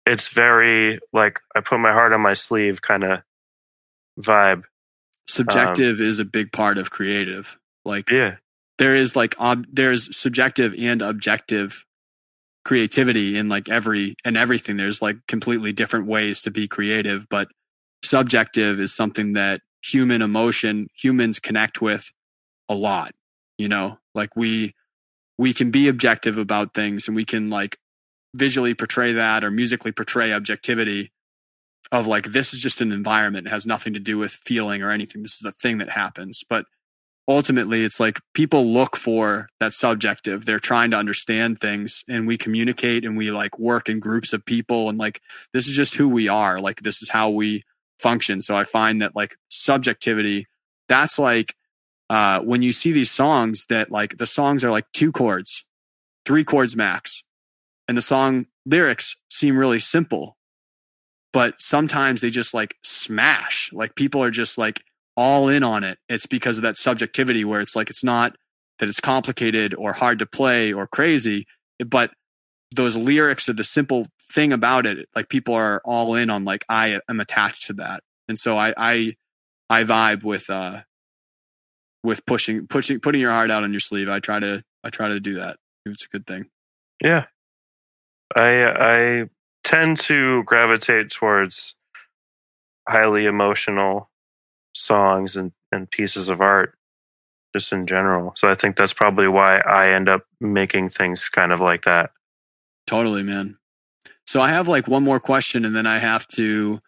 it's very like I put my heart on my sleeve kind of vibe. Subjective um, is a big part of creative. Like yeah, there is like ob- there's subjective and objective creativity in like every and everything. There's like completely different ways to be creative, but subjective is something that human emotion humans connect with a lot. You know, like we we can be objective about things and we can like visually portray that or musically portray objectivity of like this is just an environment. It has nothing to do with feeling or anything. This is the thing that happens. But ultimately it's like people look for that subjective. They're trying to understand things and we communicate and we like work in groups of people and like this is just who we are. Like this is how we function. So i find that like subjectivity that's like uh when you see these songs that like the songs are like two chords three chords max and the song lyrics seem really simple but sometimes they just like smash. Like people are just like all in on it, it's because of that subjectivity where it's like it's not that it's complicated or hard to play or crazy, but those lyrics are the simple thing about it. Like people are all in on like I am attached to that, and so I I I vibe with uh with pushing pushing putting your heart out on your sleeve. I try to I try to do that. It's a good thing. Yeah, I I tend to gravitate towards highly emotional songs and, and pieces of art just in general. So I think that's probably why I end up making things kind of like that. Totally, man. So I have like one more question and then I have to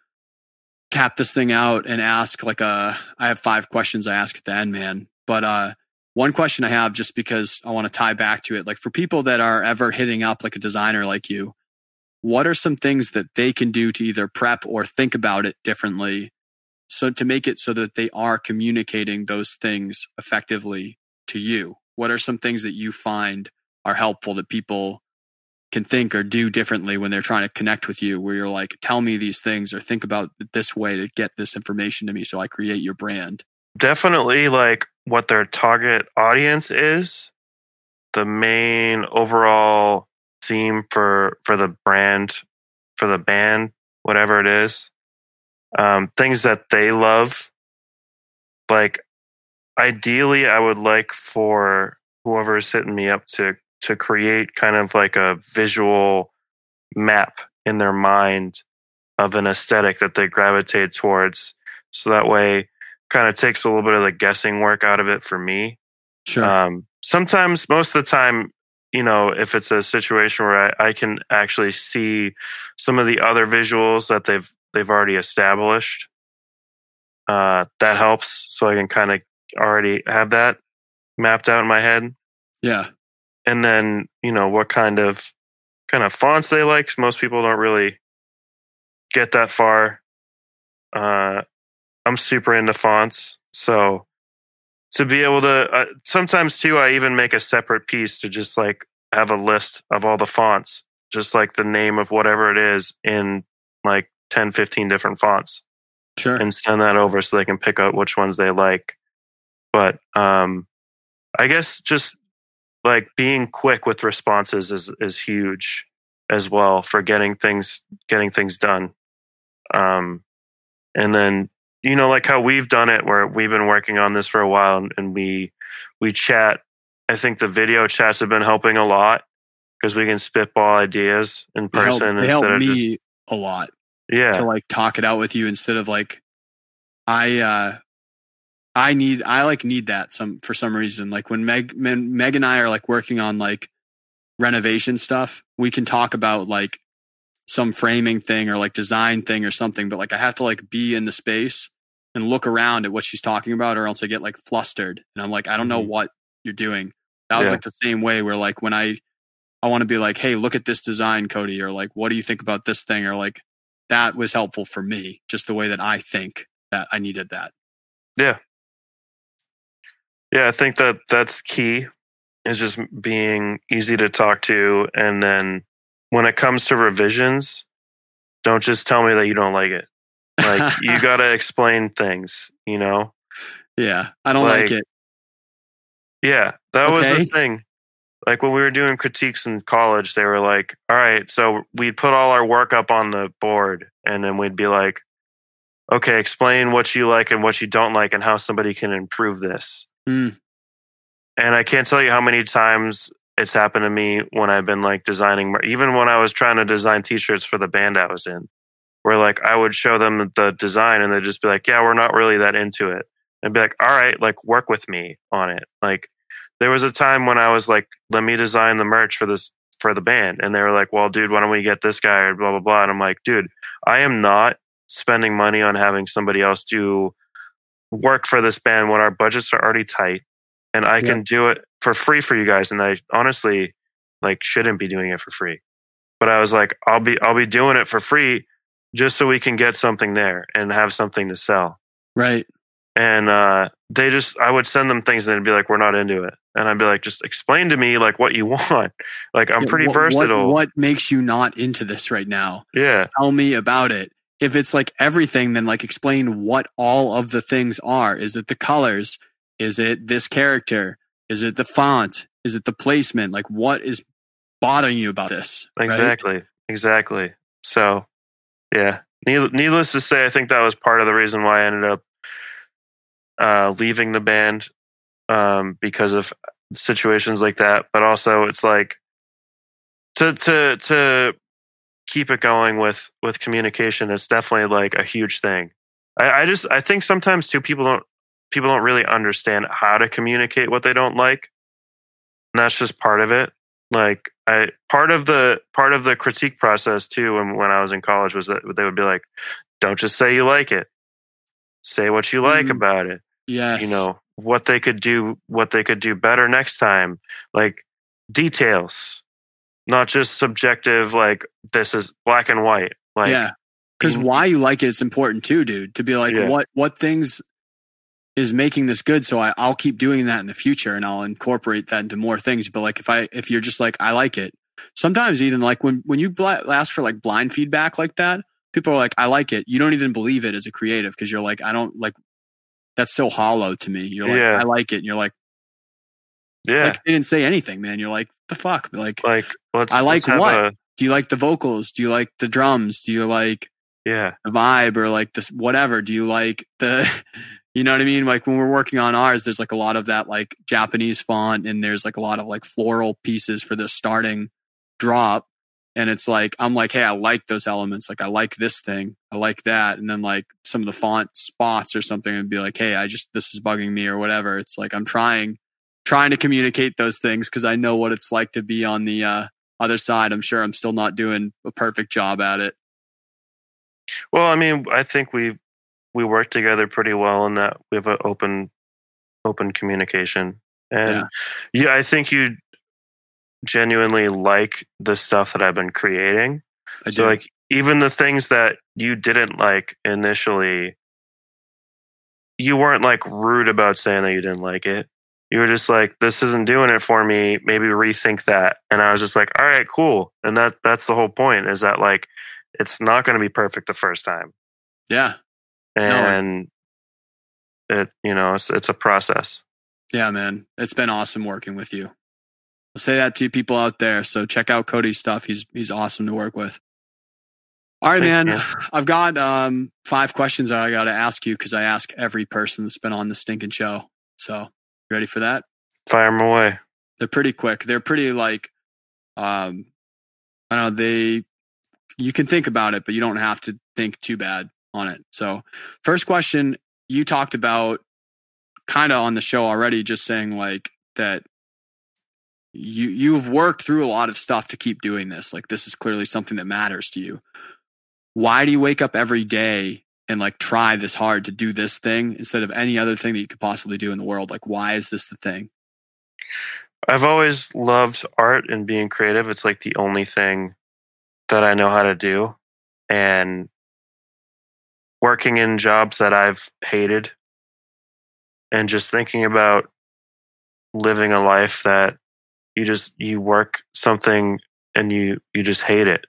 cap this thing out and ask like a I have five questions I ask at the end, man. But uh one question I have just because I want to tie back to it, like for people that are ever hitting up like a designer like you, what are some things that they can do to either prep or think about it differently so to make it so that they are communicating those things effectively to you what are some things that you find are helpful that people can think or do differently when they're trying to connect with you where you're like tell me these things or think about this way to get this information to me so i create your brand definitely like what their target audience is the main overall theme for for the brand for the band whatever it is um, things that they love. Like, ideally, I would like for whoever is hitting me up to to create kind of like a visual map in their mind of an aesthetic that they gravitate towards. So that way, kind of takes a little bit of the guessing work out of it for me. Sure. Um, sometimes, most of the time, you know, if it's a situation where I, I, can actually see some of the other visuals that they've they've already established. Uh, that helps, so I can kind of already have that mapped out in my head. Yeah, and then you know what kind of kind of fonts they like. Most people don't really get that far. Uh, I'm super into fonts, so to be able to uh, sometimes too, I even make a separate piece to just like have a list of all the fonts, just like the name of whatever it is in like 10, 15 different fonts. Sure. And send that over so they can pick out which ones they like. But um, I guess just like being quick with responses is is huge as well for getting things getting things done. Um, and then you know like how we've done it where we've been working on this for a while and, and we we chat. I think the video chats have been helping a lot because we can spitball ideas in person. They help, they help me just, a lot yeah to like talk it out with you instead of like i uh i need i like need that some for some reason like when meg when meg and i are like working on like renovation stuff we can talk about like some framing thing or like design thing or something but like i have to like be in the space and look around at what she's talking about, or else I get like flustered and I'm like, I don't know Mhm. what you're doing. That was Yeah. like the same way where like when I I want to be like, hey, look at this design, Cody, or like, what do you think about this thing? Or like that was helpful for me, just the way that I think that I needed that. Yeah, I think that that's key is just being easy to talk to. And then when it comes to revisions, don't just tell me that you don't like it. Like you got to explain things, you know? yeah, I don't like, like, it. Yeah, that was the thing. Like when we were doing critiques in college, they were like, all right, so we'd put all our work up on the board and then we'd be like, okay, explain what you like and what you don't like and how somebody can improve this. Hmm. And I can't tell you how many times it's happened to me when I've been like designing, even when I was trying to design t shirts for the band I was in, where like I would show them the design and they'd just be like, yeah, we're not really that into it. And be like, all right, like work with me on it. Like there was a time when I was like, let me design the merch for this for the band. And they were like, well, dude, why don't we get this guy or blah, blah, blah. And I'm like, dude, I am not spending money on having somebody else do work for this band when our budgets are already tight and I can do it for free for you guys. And I honestly like shouldn't be doing it for free. But I was like, I'll be I'll be doing it for free just so we can get something there and have something to sell. Right. And uh, they just I would send them things and they'd be like, We're not into it. And I'd be like, just explain to me like what you want. Like I'm Yeah, pretty what- what- versatile. What, makes you not into this right now? Yeah. Tell me about it. If it's like everything, then like explain what all of the things are. Is it the colors? Is it this character? Is it the font? Is it the placement? Like what is bothering you about this? right? Exactly. Exactly. So, yeah. Needless to say, I think that was part of the reason why I ended up uh, leaving the band um, because of situations like that. But also, it's like to to to keep it going with with communication. It's definitely like a huge thing. I, I just I think sometimes too people don't people don't really understand how to communicate what they don't like. And that's just part of it like I part of the part of the critique process too when, when I was in college was that they would be like, don't just say you like it. Say what you like Mhm. about it. Yes. You know, what they could do what they could do better next time. Like details. Not just subjective like this is black and white. Like yeah. Because why you like it is important too, dude. To be like, Yeah. what what things is making this good? So I, I'll keep doing that in the future, and I'll incorporate that into more things. But like, if I if you're just like, I like it. Sometimes even like when when you bl- ask for like blind feedback like that, people are like, I like it. You don't even believe it as a creative because you're like, I don't like. That's so hollow to me. You're like, Yeah. I like it. And you're like, it's yeah. like they didn't say anything, man. You're like, the fuck, like. Like let's I like let's what? a- Do you like the vocals? Do you like the drums? Do you like yeah. the vibe or like this whatever do you like the you know what i mean like when we're working on ours there's like a lot of that like japanese font and there's like a lot of like floral pieces for the starting drop and it's like i'm like hey i like those elements like i like this thing i like that and then like some of the font spots or something and be like hey i just this is bugging me or whatever it's like i'm trying trying to communicate those things because i know what it's like to be on the uh other side i'm sure i'm still not doing a perfect job at it Well, I mean, I think we we work together pretty well in that we have an open open communication, and yeah. I think you genuinely like the stuff that I've been creating. I So, do. like, even the things that you didn't like initially, you weren't like rude about saying that you didn't like it. You were just like, "This isn't doing it for me. Maybe rethink that." And I was just like, "All right, cool." And that that's the whole point is that like it's not going to be perfect the first time yeah and it you know it's it's a process Yeah, man. It's been awesome working with you. I'll say that to people out there. So check out Cody's stuff. He's he's awesome to work with. All right, Thanks, man. man. I've got um, five questions that I got to ask you because I ask every person that's been on the stinking show. So you ready for that? fire them away They're pretty quick. They're pretty like, um, I don't know. They you can think about it, but you don't have to think too bad on it. So first question, you talked about kind of on the show already, just saying like that you you've worked through a lot of stuff to keep doing this. Like this is clearly something that matters to you. Why do you wake up every day and like try this hard to do this thing instead of any other thing that you could possibly do in the world? Like, why is this the thing? I've always loved art and being creative. It's like the only thing that I know how to do. And working in jobs that I've hated and just thinking about living a life that you just you work something and you you just hate it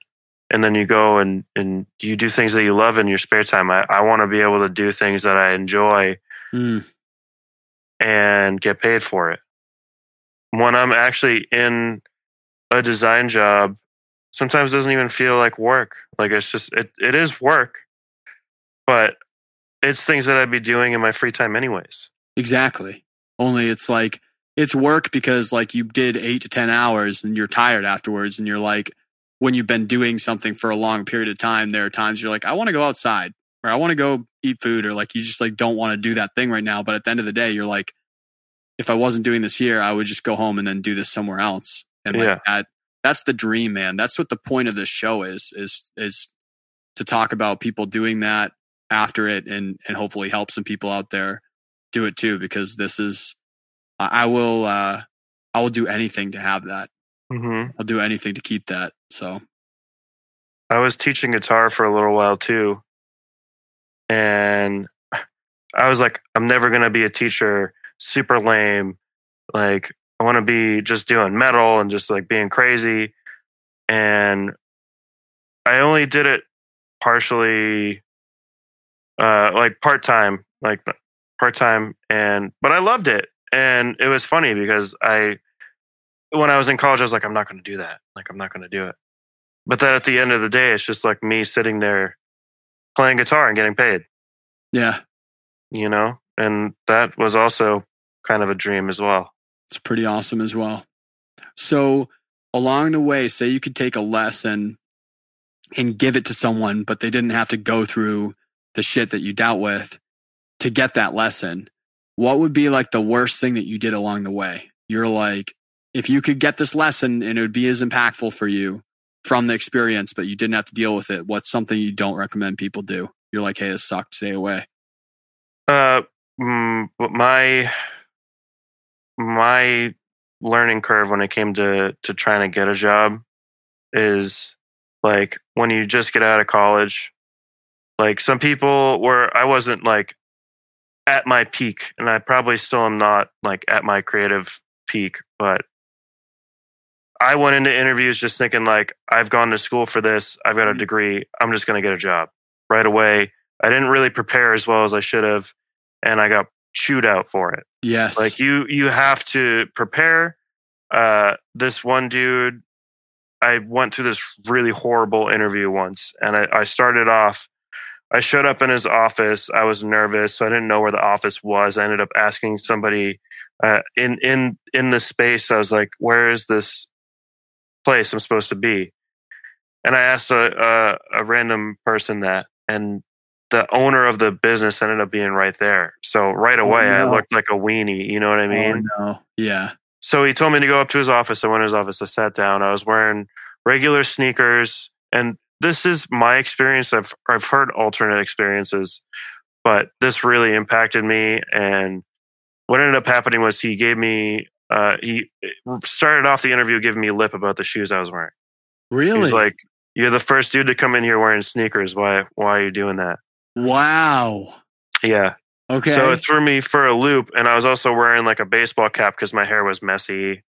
and then you go and and you do things that you love in your spare time. I, I want to be able to do things that i enjoy Mm, and get paid for it. When i'm actually in a design job sometimes it doesn't even feel like work. Like it's just it, it is work but it's things that i'd be doing in my free time anyways. Exactly. Only it's like it's work because like you did eight to ten hours and you're tired afterwards, and you're like, when you've been doing something for a long period of time, there are times you're like, I want to go outside or I want to go eat food, or like you just like don't want to do that thing right now. But at the end of the day, you're like, if I wasn't doing this here, I would just go home and then do this somewhere else. And like Yeah. that that's the dream, man. That's what the point of this show is, is is to talk about people doing that after it and and hopefully help some people out there do it too, because this is I I will uh I will do anything to have that. mm-hmm. I'll do anything to keep that. So I was teaching guitar for a little while too. And I was like, I'm never going to be a teacher, super lame. Like, I want to be just doing metal and just like being crazy. And I only did it partially, uh, like part time, like part time. And, but I loved it. And it was funny because I, when I was in college, I was like, I'm not going to do that. Like, I'm not going to do it. But then at the end of the day, it's just like me sitting there playing guitar and getting paid, yeah, you know? And that was also kind of a dream as well. it's pretty awesome as well. So along the way, say you could take a lesson and give it to someone, but they didn't have to go through the shit that you dealt with to get that lesson. What would be like the worst thing that you did along the way? You're like, if you could get this lesson and it would be as impactful for you from the experience, but you didn't have to deal with it, what's something you don't recommend people do? You're like, hey, this sucked, stay away. Uh, mm, my, my learning curve when it came to, to trying to get a job is like when you just get out of college, like some people were, I wasn't like at my peak and I probably still am not like at my creative peak, but I went into interviews just thinking like I've gone to school for this, I've got a Mhm. degree, I'm just going to get a job right away. I didn't really prepare as well as I should have and I got chewed out for it. Yes. Like you you have to prepare uh this one dude I went through this really horrible interview once and I, I started off I showed up in his office. I was nervous, so I didn't know where the office was. I ended up asking somebody uh, in in in the space. I was like, "Where is this place I'm supposed to be?" And I asked a a, a random person that, and the owner of the business ended up being right there. So right oh, away, I no. looked like a weenie. You know what I oh, mean? oh, no. Yeah. So he told me to go up to his office. I went to his office. I sat down. I was wearing regular sneakers, and this is my experience. I've I've heard alternate experiences, but this really impacted me. And what ended up happening was he gave me. Uh, he started off the interview giving me lip about the shoes I was wearing. Really? He was like, "You're the first dude to come in here wearing sneakers. Why? Why are you doing that?" wow. Yeah. Okay. So it threw me for a loop, and I was also wearing like a baseball cap because my hair was messy.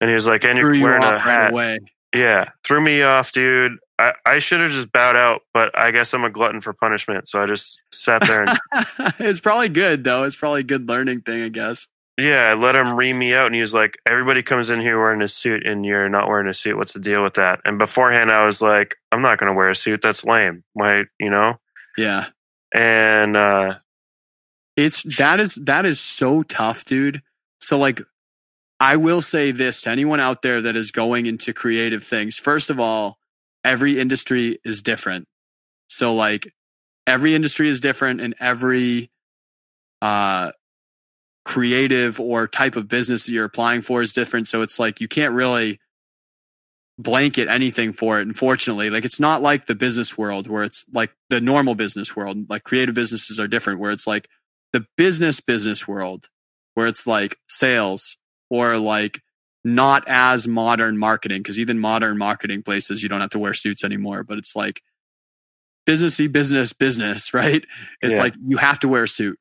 And he was like, "And you're you wearing a off right hat." away. Yeah, threw me off, dude. I, I should have just bowed out, but I guess I'm a glutton for punishment, so I just sat there and it's probably good though. It's probably a good learning thing, I guess. Yeah, I let him ream me out, and he was like, "Everybody comes in here wearing a suit, and you're not wearing a suit. What's the deal with that?" And beforehand, I was like, "I'm not going to wear a suit. That's lame." Why, you know? Yeah. And uh, It's that is that is so tough, dude. So like I will say this to anyone out there that is going into creative things. First of all, every industry is different. So like every industry is different and every uh creative or type of business that you're applying for is different. So it's like you can't really blanket anything for it. Unfortunately, like it's not like the business world where it's like the normal business world. Like creative businesses are different, where it's like the business business world, where it's like sales or like not as modern marketing because even modern marketing places you don't have to wear suits anymore but it's like businessy business business right it's Yeah. like you have to wear a suit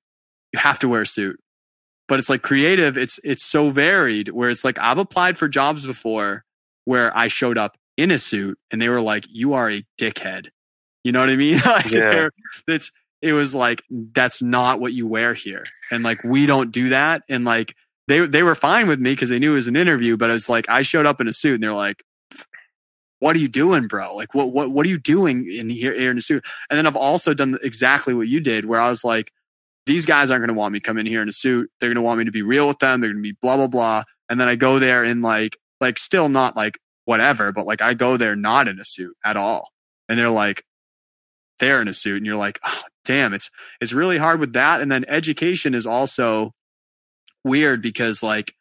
you have to wear a suit but it's like creative it's it's so varied where it's like i've applied for jobs before where i showed up in a suit and they were like you are a dickhead. You know what i mean? Like Yeah. it's it was like that's not what you wear here. And like we don't do that. And like they they were fine with me because they knew it was an interview but it's like i showed up in a suit and they're like what are you doing bro? Like what what what are you doing in here, here in a suit? And then i've also done exactly what you did where i was like these guys aren't going to want me come in here in a suit. They're going to want me to be real with them. They're going to be blah blah blah. And then i go there in like like still not like whatever but like i go there not in a suit at all. And they're like they're in a suit and you're like oh, damn it's it's really hard with that. And then education is also weird because like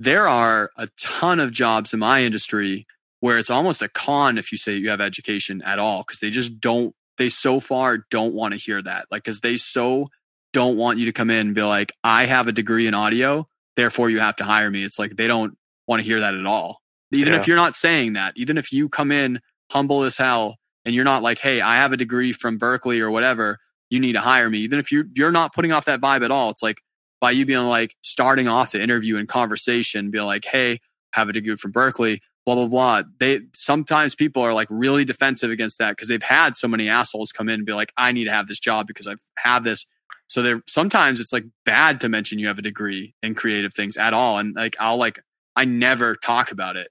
there are a ton of jobs in my industry where it's almost a con if you say you have education at all because they just don't they so far don't want to hear that. Like because they so don't want you to come in and be like i have a degree in audio therefore you have to hire me. It's like they don't want to hear that at all. Even Yeah. if you're not saying that even if you come in humble as hell and you're not like hey i have a degree from Berklee or whatever you need to hire me even if you're you're not putting off that vibe at all it's like by you being like starting off the interview and conversation being like hey have a degree from Berklee blah blah blah. They sometimes people are like really defensive against that because they've had so many assholes come in and be like i need to have this job because i've had this so there sometimes it's like bad to mention you have a degree in creative things at all and like i'll like i never talk about it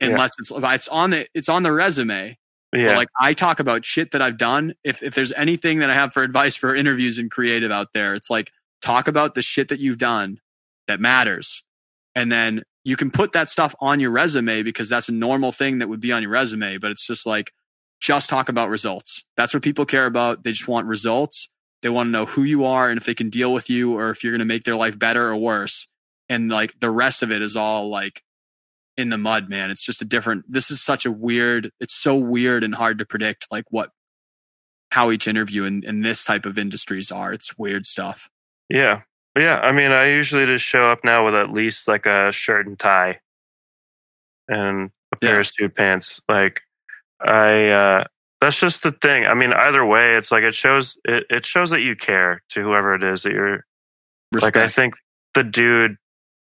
Yeah. unless it's it's on the it's on the resume Yeah. but like I talk about shit that I've done. If if there's anything that I have for advice for interviews and creative out there, it's like talk about the shit that you've done that matters. And then you can put that stuff on your resume because that's a normal thing that would be on your resume, but it's just like just talk about results. That's what people care about. They just want results. They want to know who you are and if they can deal with you or if you're going to make their life better or worse. And like the rest of it is all like in the mud, man. It's just a different. This is such a weird. It's so weird and hard to predict, like what, how each interview in, in this type of industries are. It's weird stuff. Yeah. Yeah. I mean, I usually just show up now with at least like a shirt and tie and a pair Yeah. of suit pants. Like, I, uh, that's just the thing. I mean, either way, it's like it shows, it, it shows that you care to whoever it is that you're, Respect. like, I think the dude,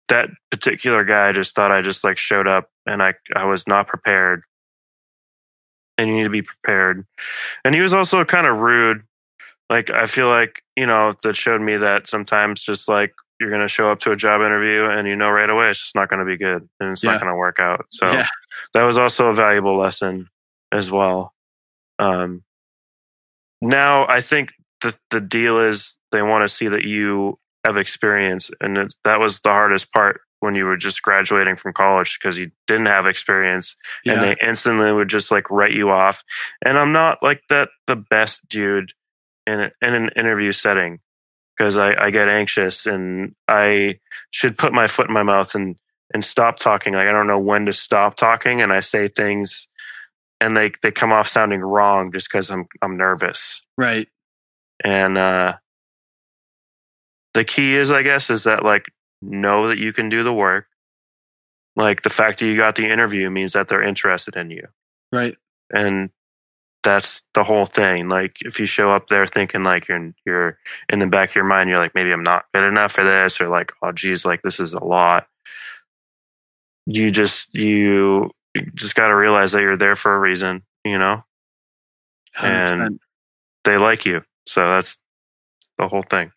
that particular guy just thought I just like showed up and I, I was not prepared. And you need to be prepared. And he was also kind of rude like i feel like you know that showed me that sometimes just like you're going to show up to a job interview and you know right away it's just not going to be good and it's Yeah. not going to work out so Yeah. that was also a valuable lesson as well um now i think the the deal is they want to see that you have experience and it's, that was the hardest part when you were just graduating from college because you didn't have experience yeah. and they instantly would just like write you off. And I'm not like that the best dude in a, in an interview setting because I, I get anxious and I should put my foot in my mouth and and stop talking. Like I don't know when to stop talking, and I say things and they they come off sounding wrong just because I'm I'm nervous. right. And uh, the key is, I guess, is that like know that you can do the work. Like the fact that you got the interview means that they're interested in you Right. and that's the whole thing like if you show up there thinking like you're you're in the back of your mind you're like maybe i'm not good enough for this or like oh geez like this is a lot you just you, you just got to realize that you're there for a reason you know 100%. they like you so that's the whole thing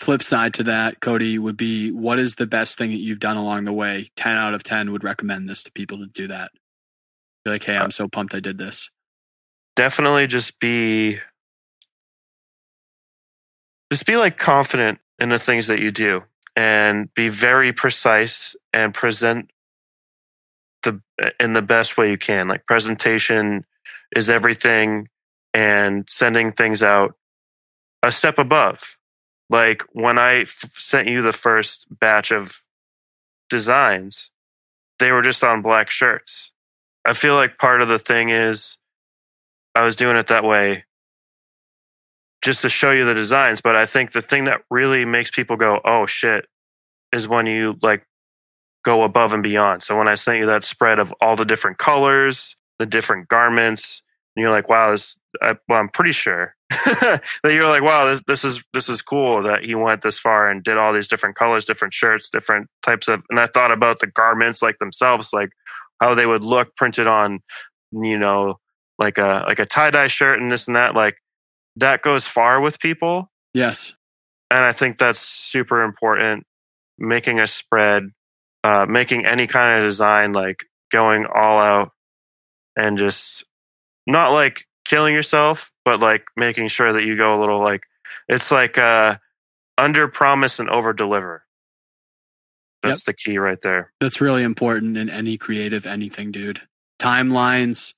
Flip side to that, Cody, would be what is the best thing that you've done along the way? 10 out of 10 would recommend this to people to do that. You're like, hey, I'm so pumped I did this. definitely just be just be like confident in the things that you do and be very precise and present the in the best way you can like presentation is everything and sending things out a step above like when i f- sent you the first batch of designs they were just on black shirts I feel like part of the thing is I was doing it that way just to show you the designs. But I think the thing that really makes people go, oh shit, is when you like go above and beyond. So when I sent you that spread of all the different colors, the different garments, and you're like, wow, this, I, well, I'm pretty sure that you're like, wow, this, this is, this is cool that he went this far and did all these different colors, different shirts, different types of, and I thought about the garments like themselves, like how they would look printed on, you know, like a, like a tie dye shirt and this and that. Like that goes far with people. Yes. And I think that's super important. Making a spread, uh, making any kind of design, like going all out and just not like killing yourself, but like making sure that you go a little like, it's like, uh, under promise and over deliver. That's yep. the key right there. That's really important in any creative anything, dude. Timelines,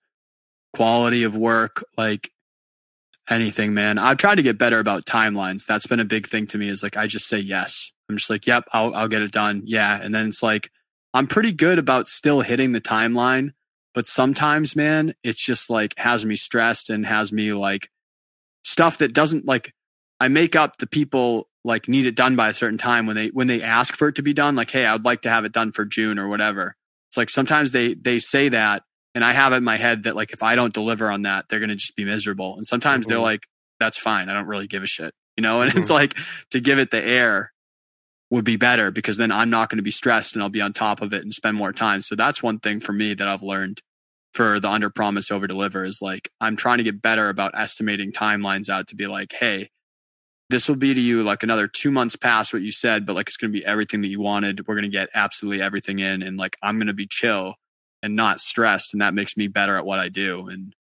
quality of work, like anything, man. I've tried to get better about timelines. That's been a big thing to me is like I just say yes. I'm just like, yep, I'll I'll get it done. Yeah. And then it's like I'm pretty good about still hitting the timeline, but sometimes, man, it's just like has me stressed and has me like stuff that doesn't like I make up the people like need it done by a certain time when they when they ask for it to be done like hey, I'd like to have it done for June or whatever. It's like sometimes they they say that and I have it in my head that like if I don't deliver on that, they're gonna just be miserable. And sometimes mm-hmm. they're like, that's fine. I don't really give a shit. You know, and mm-hmm. it's like to give it the air would be better because then I'm not going to be stressed and I'll be on top of it and spend more time. So that's one thing for me that I've learned for the under promise over deliver is like I'm trying to get better about estimating timelines out to be like, hey, this will be to you like another two months past what you said, but like it's going to be everything that you wanted. We're going to get absolutely everything in, and like I'm going to be chill and not stressed and that makes me better at what I do. And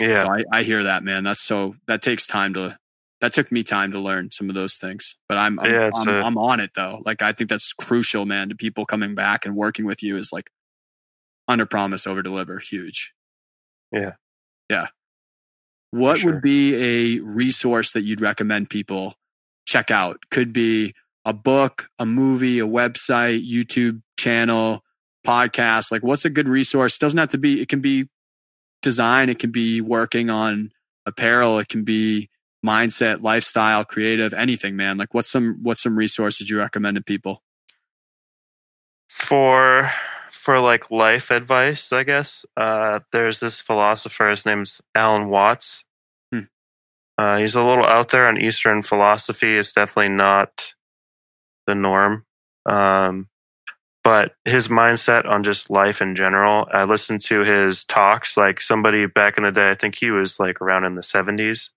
yeah, so I, I hear that, man. That's so that takes time to that took me time to learn some of those things. But I'm I'm, yeah, I'm, a, I'm on it though. Like I think that's crucial, man, to people coming back and working with you is like under promise, over deliver. Huge. Yeah. Yeah. What sure. would be a resource that you'd recommend people check out? Could be a book, a movie, a website, YouTube channel, podcast like what's a good resource? It doesn't have to be it can be design it can be working on apparel it can be mindset lifestyle creative anything man. Like what's some what's some resources you recommend to people? For for like life advice i guess uh there's this philosopher his name's alan watts. Hmm. uh, he's a little out there on eastern philosophy it's definitely not the norm. Um but his mindset on just life in general. I listened to his talks, like somebody back in the day, I think he was like around in the 70s,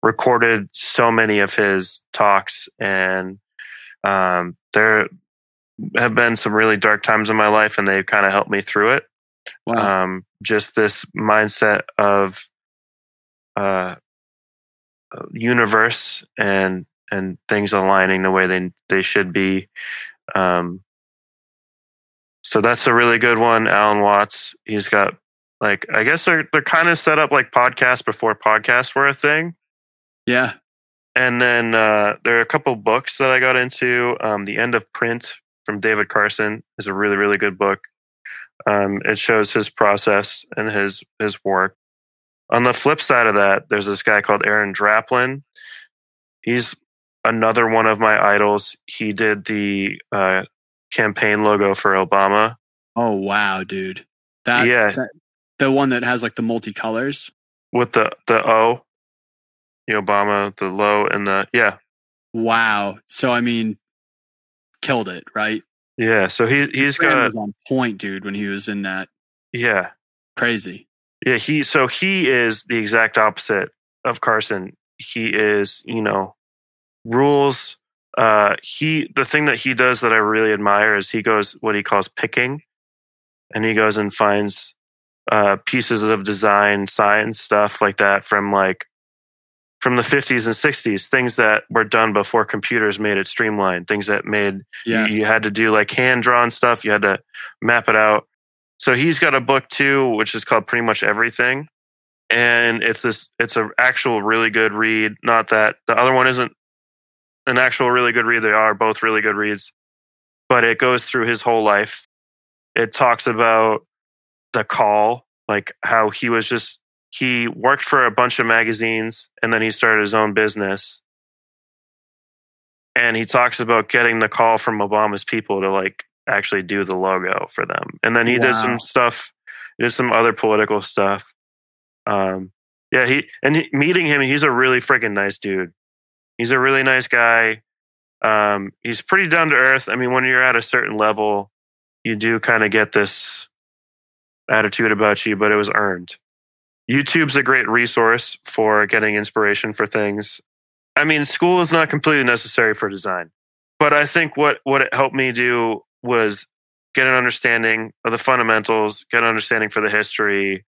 recorded so many of his talks. And um, there have been some really dark times in my life, and they've kind of helped me through it. Wow. Um, just this mindset of uh, universe and and things aligning the way they they should be. Um, so that's a really good one. Alan Watts. He's got like I guess they're they're kind of set up like podcasts before podcasts were a thing. Yeah. And then uh, there are a couple books that I got into. Um, the End of Print from David Carson is a really really good book. Um, it shows his process and his his work. On the flip side of that, there's this guy called Aaron Draplin. He's another one of my idols. He did the uh, campaign logo for Obama. Oh wow, dude! That yeah, that, the one that has like the multicolors with the the O, the Obama, the low, and the yeah. Wow. So I mean, killed it, right? Yeah. So he he's got on point, dude. When he was in that. Yeah. Crazy. Yeah. He so he is the exact opposite of Carson. He is you know rules uh, he the thing that he does that I really admire is he goes what he calls picking, and he goes and finds uh, pieces of design, science stuff like that from like from the 50s and 60s, things that were done before computers made it streamlined, things that made yes. you, you had to do like hand drawn stuff, you had to map it out. So he's got a book too, which is called Pretty Much Everything. And it's this, it's an actual really good read. Not that the other one isn't an actual really good read. They are both really good reads, but it goes through his whole life. It talks about the call, like how he was just he worked for a bunch of magazines and then he started his own business. And he talks about getting the call from Obama's people to like actually do the logo for them. And then he did some stuff, he did some other political stuff. Um, yeah, he and he, meeting him, he's a really freaking nice dude. He's a really nice guy. Um, he's pretty down to earth. I mean, when you're at a certain level, you do kind of get this attitude about you, but it was earned. YouTube's a great resource for getting inspiration for things. I mean, school is not completely necessary for design, but I think what what it helped me do was get an understanding of the fundamentals, get an understanding for the history.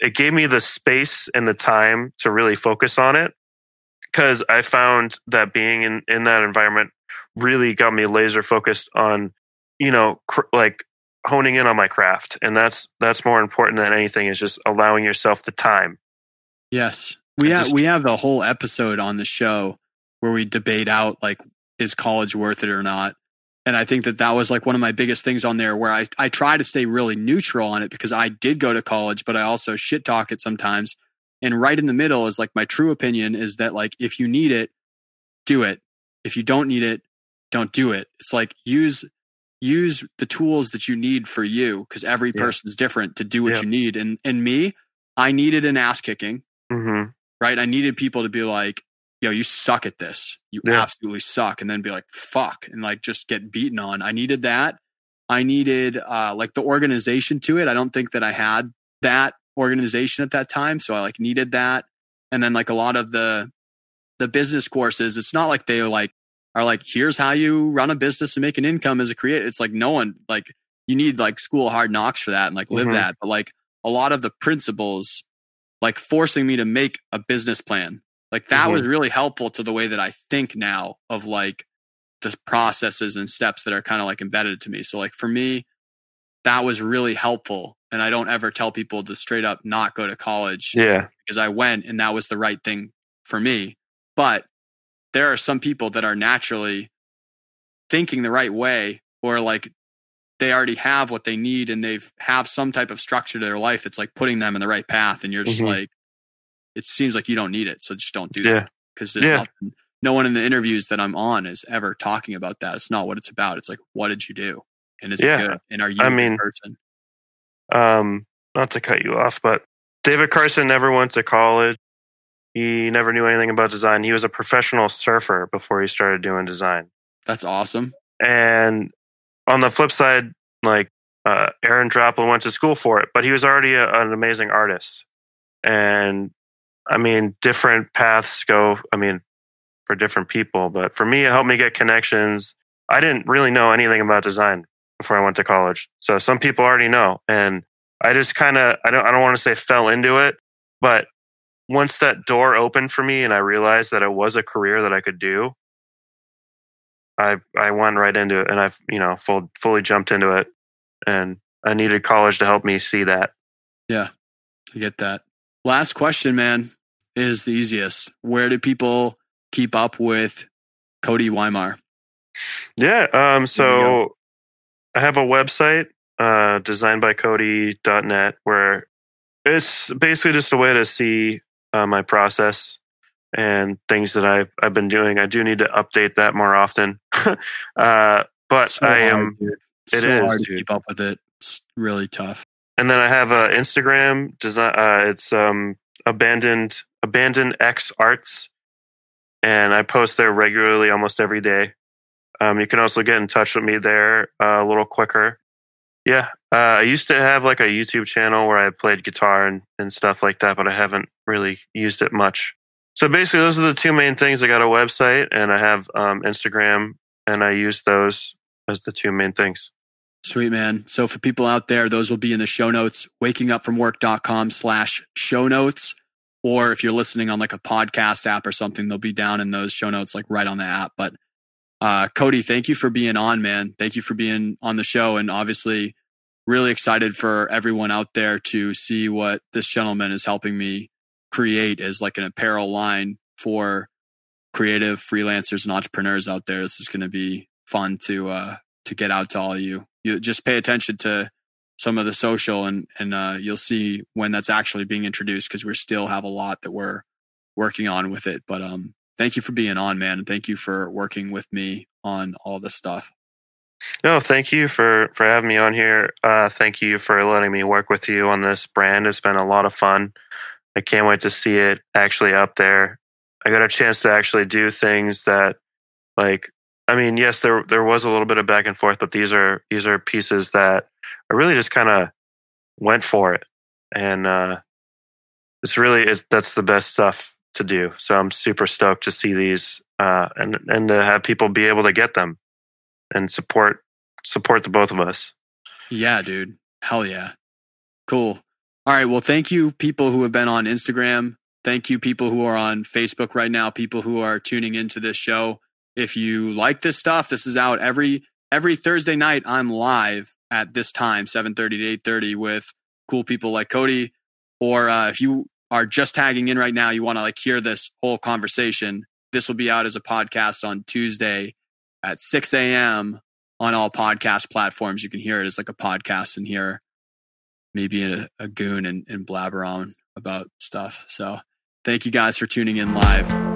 It gave me the space and the time to really focus on it because I found that being in in that environment really got me laser focused on, you know, cr- like honing in on my craft, and that's that's more important than anything. Is just allowing yourself the time. Yes. We have just- we have the whole episode on the show where we debate out like is college worth it or not. And I think that that was like one of my biggest things on there where I I try to stay really neutral on it because I did go to college but I also shit talk it sometimes. And right in the middle is like my true opinion is that like if you need it do it. If you don't need it don't do it. It's like use use the tools that you need for you because every Yeah. person's different to do what Yeah. you need. And and me, I needed an ass kicking hmm right? I needed people to be like, yo, you suck at this. You Yeah. absolutely suck. And then be like, fuck. And like just get beaten on. I needed that. I needed uh like the organization to it. I don't think that I had that organization at that time. So I like needed that. And then like a lot of the the business courses, it's not like they like are like, here's how you run a business and make an income as a creator. It's like no one like you need like school hard knocks for that and like live Mhm. that. But like a lot of the principles like forcing me to make a business plan. Like that Mhm. was really helpful to the way that I think now of like the processes and steps that are kind of like embedded to me. So like for me, that was really helpful. And I don't ever tell people to straight up not go to college Yeah, because I went and that was the right thing for me. But there are some people that are naturally thinking the right way or like they already have what they need and they've have some type of structure to their life. It's like putting them in the right path and you're just Mhm. like, it seems like you don't need it. So just don't do Yeah. that because there's Yeah. nothing, no one in the interviews that I'm on is ever talking about that. It's not what it's about. It's like, what did you do? And is Yeah. it good? And are you I mean, person? Um, not to cut you off, but David Carson never went to college. He never knew anything about design. He was a professional surfer before he started doing design. That's awesome. And on the flip side, like uh, Aaron Draplin went to school for it, but he was already a, an amazing artist. And I mean, different paths go. I mean, for different people, but for me, it helped me get connections. I didn't really know anything about design before I went to college, so some people already know, and I just kind of I don't I don't want to say fell into it, but once that door opened for me and I realized that it was a career that I could do, I I went right into it and I've you know full, fully jumped into it, and I needed college to help me see that. Yeah. I get that. Last question, man, is the easiest. Where do people keep up with Cody Weimar? Yeah. Um. So I have a website, uh, designbycody.net, where it's basically just a way to see uh, my process and things that I've I've been doing. I do need to update that more often. uh, but So I am, dude. it so is, hard to dude. keep up with it. It's really tough. and then I have a Instagram design. Uh, it's um abandoned abandoned X Arts, and I post there regularly, almost every day. Um, you can also get in touch with me there uh, a little quicker. Yeah, uh, I used to have like a YouTube channel where I played guitar and, and stuff like that, but I haven't really used it much. So basically, those are the two main things. I got a website and I have um, Instagram, and I use those as the two main things. Sweet man. So for people out there, those will be in the show notes, wakingupfromwork.com slash show notes. Or if you're listening on like a podcast app or something, they'll be down in those show notes, like right on the app. But uh, Cody, thank you for being on, man. Thank you for being on the show. And obviously, really excited for everyone out there to see what this gentleman is helping me create as like an apparel line for creative freelancers and entrepreneurs out there. This is going to be fun to uh, to get out to all of you. You just pay attention to some of the social and and uh, you'll see when that's actually being introduced because we still have a lot that we're working on with it. But um, thank you for being on, man, and thank you for working with me on all this stuff. No, thank you for for having me on here. Uh, thank you for letting me work with you on this brand. It's been a lot of fun. I can't wait to see it actually up there. I got a chance to actually do things that, like, I mean, yes, there there was a little bit of back and forth, but these are these are pieces that I really just kind of went for it, and uh, it's really it's, that's the best stuff to do. So I'm super stoked to see these uh, and and to have people be able to get them and support support the both of us. Yeah, dude. Hell yeah. Cool. All right. Well, thank you, people who have been on Instagram. Thank you, people who are on Facebook right now, people who are tuning into this show. If you like this stuff, this is out every every Thursday night. I'm live at this time, 7:30 to 8:30 with cool people like Cody. Or uh, if you are just tagging in right now, you want to like hear this whole conversation, this will be out as a podcast on Tuesday at 6 a.m. on all podcast platforms. You can hear it as like a podcast and hear maybe a, a goon and, and blabber on about stuff. So thank you guys for tuning in live.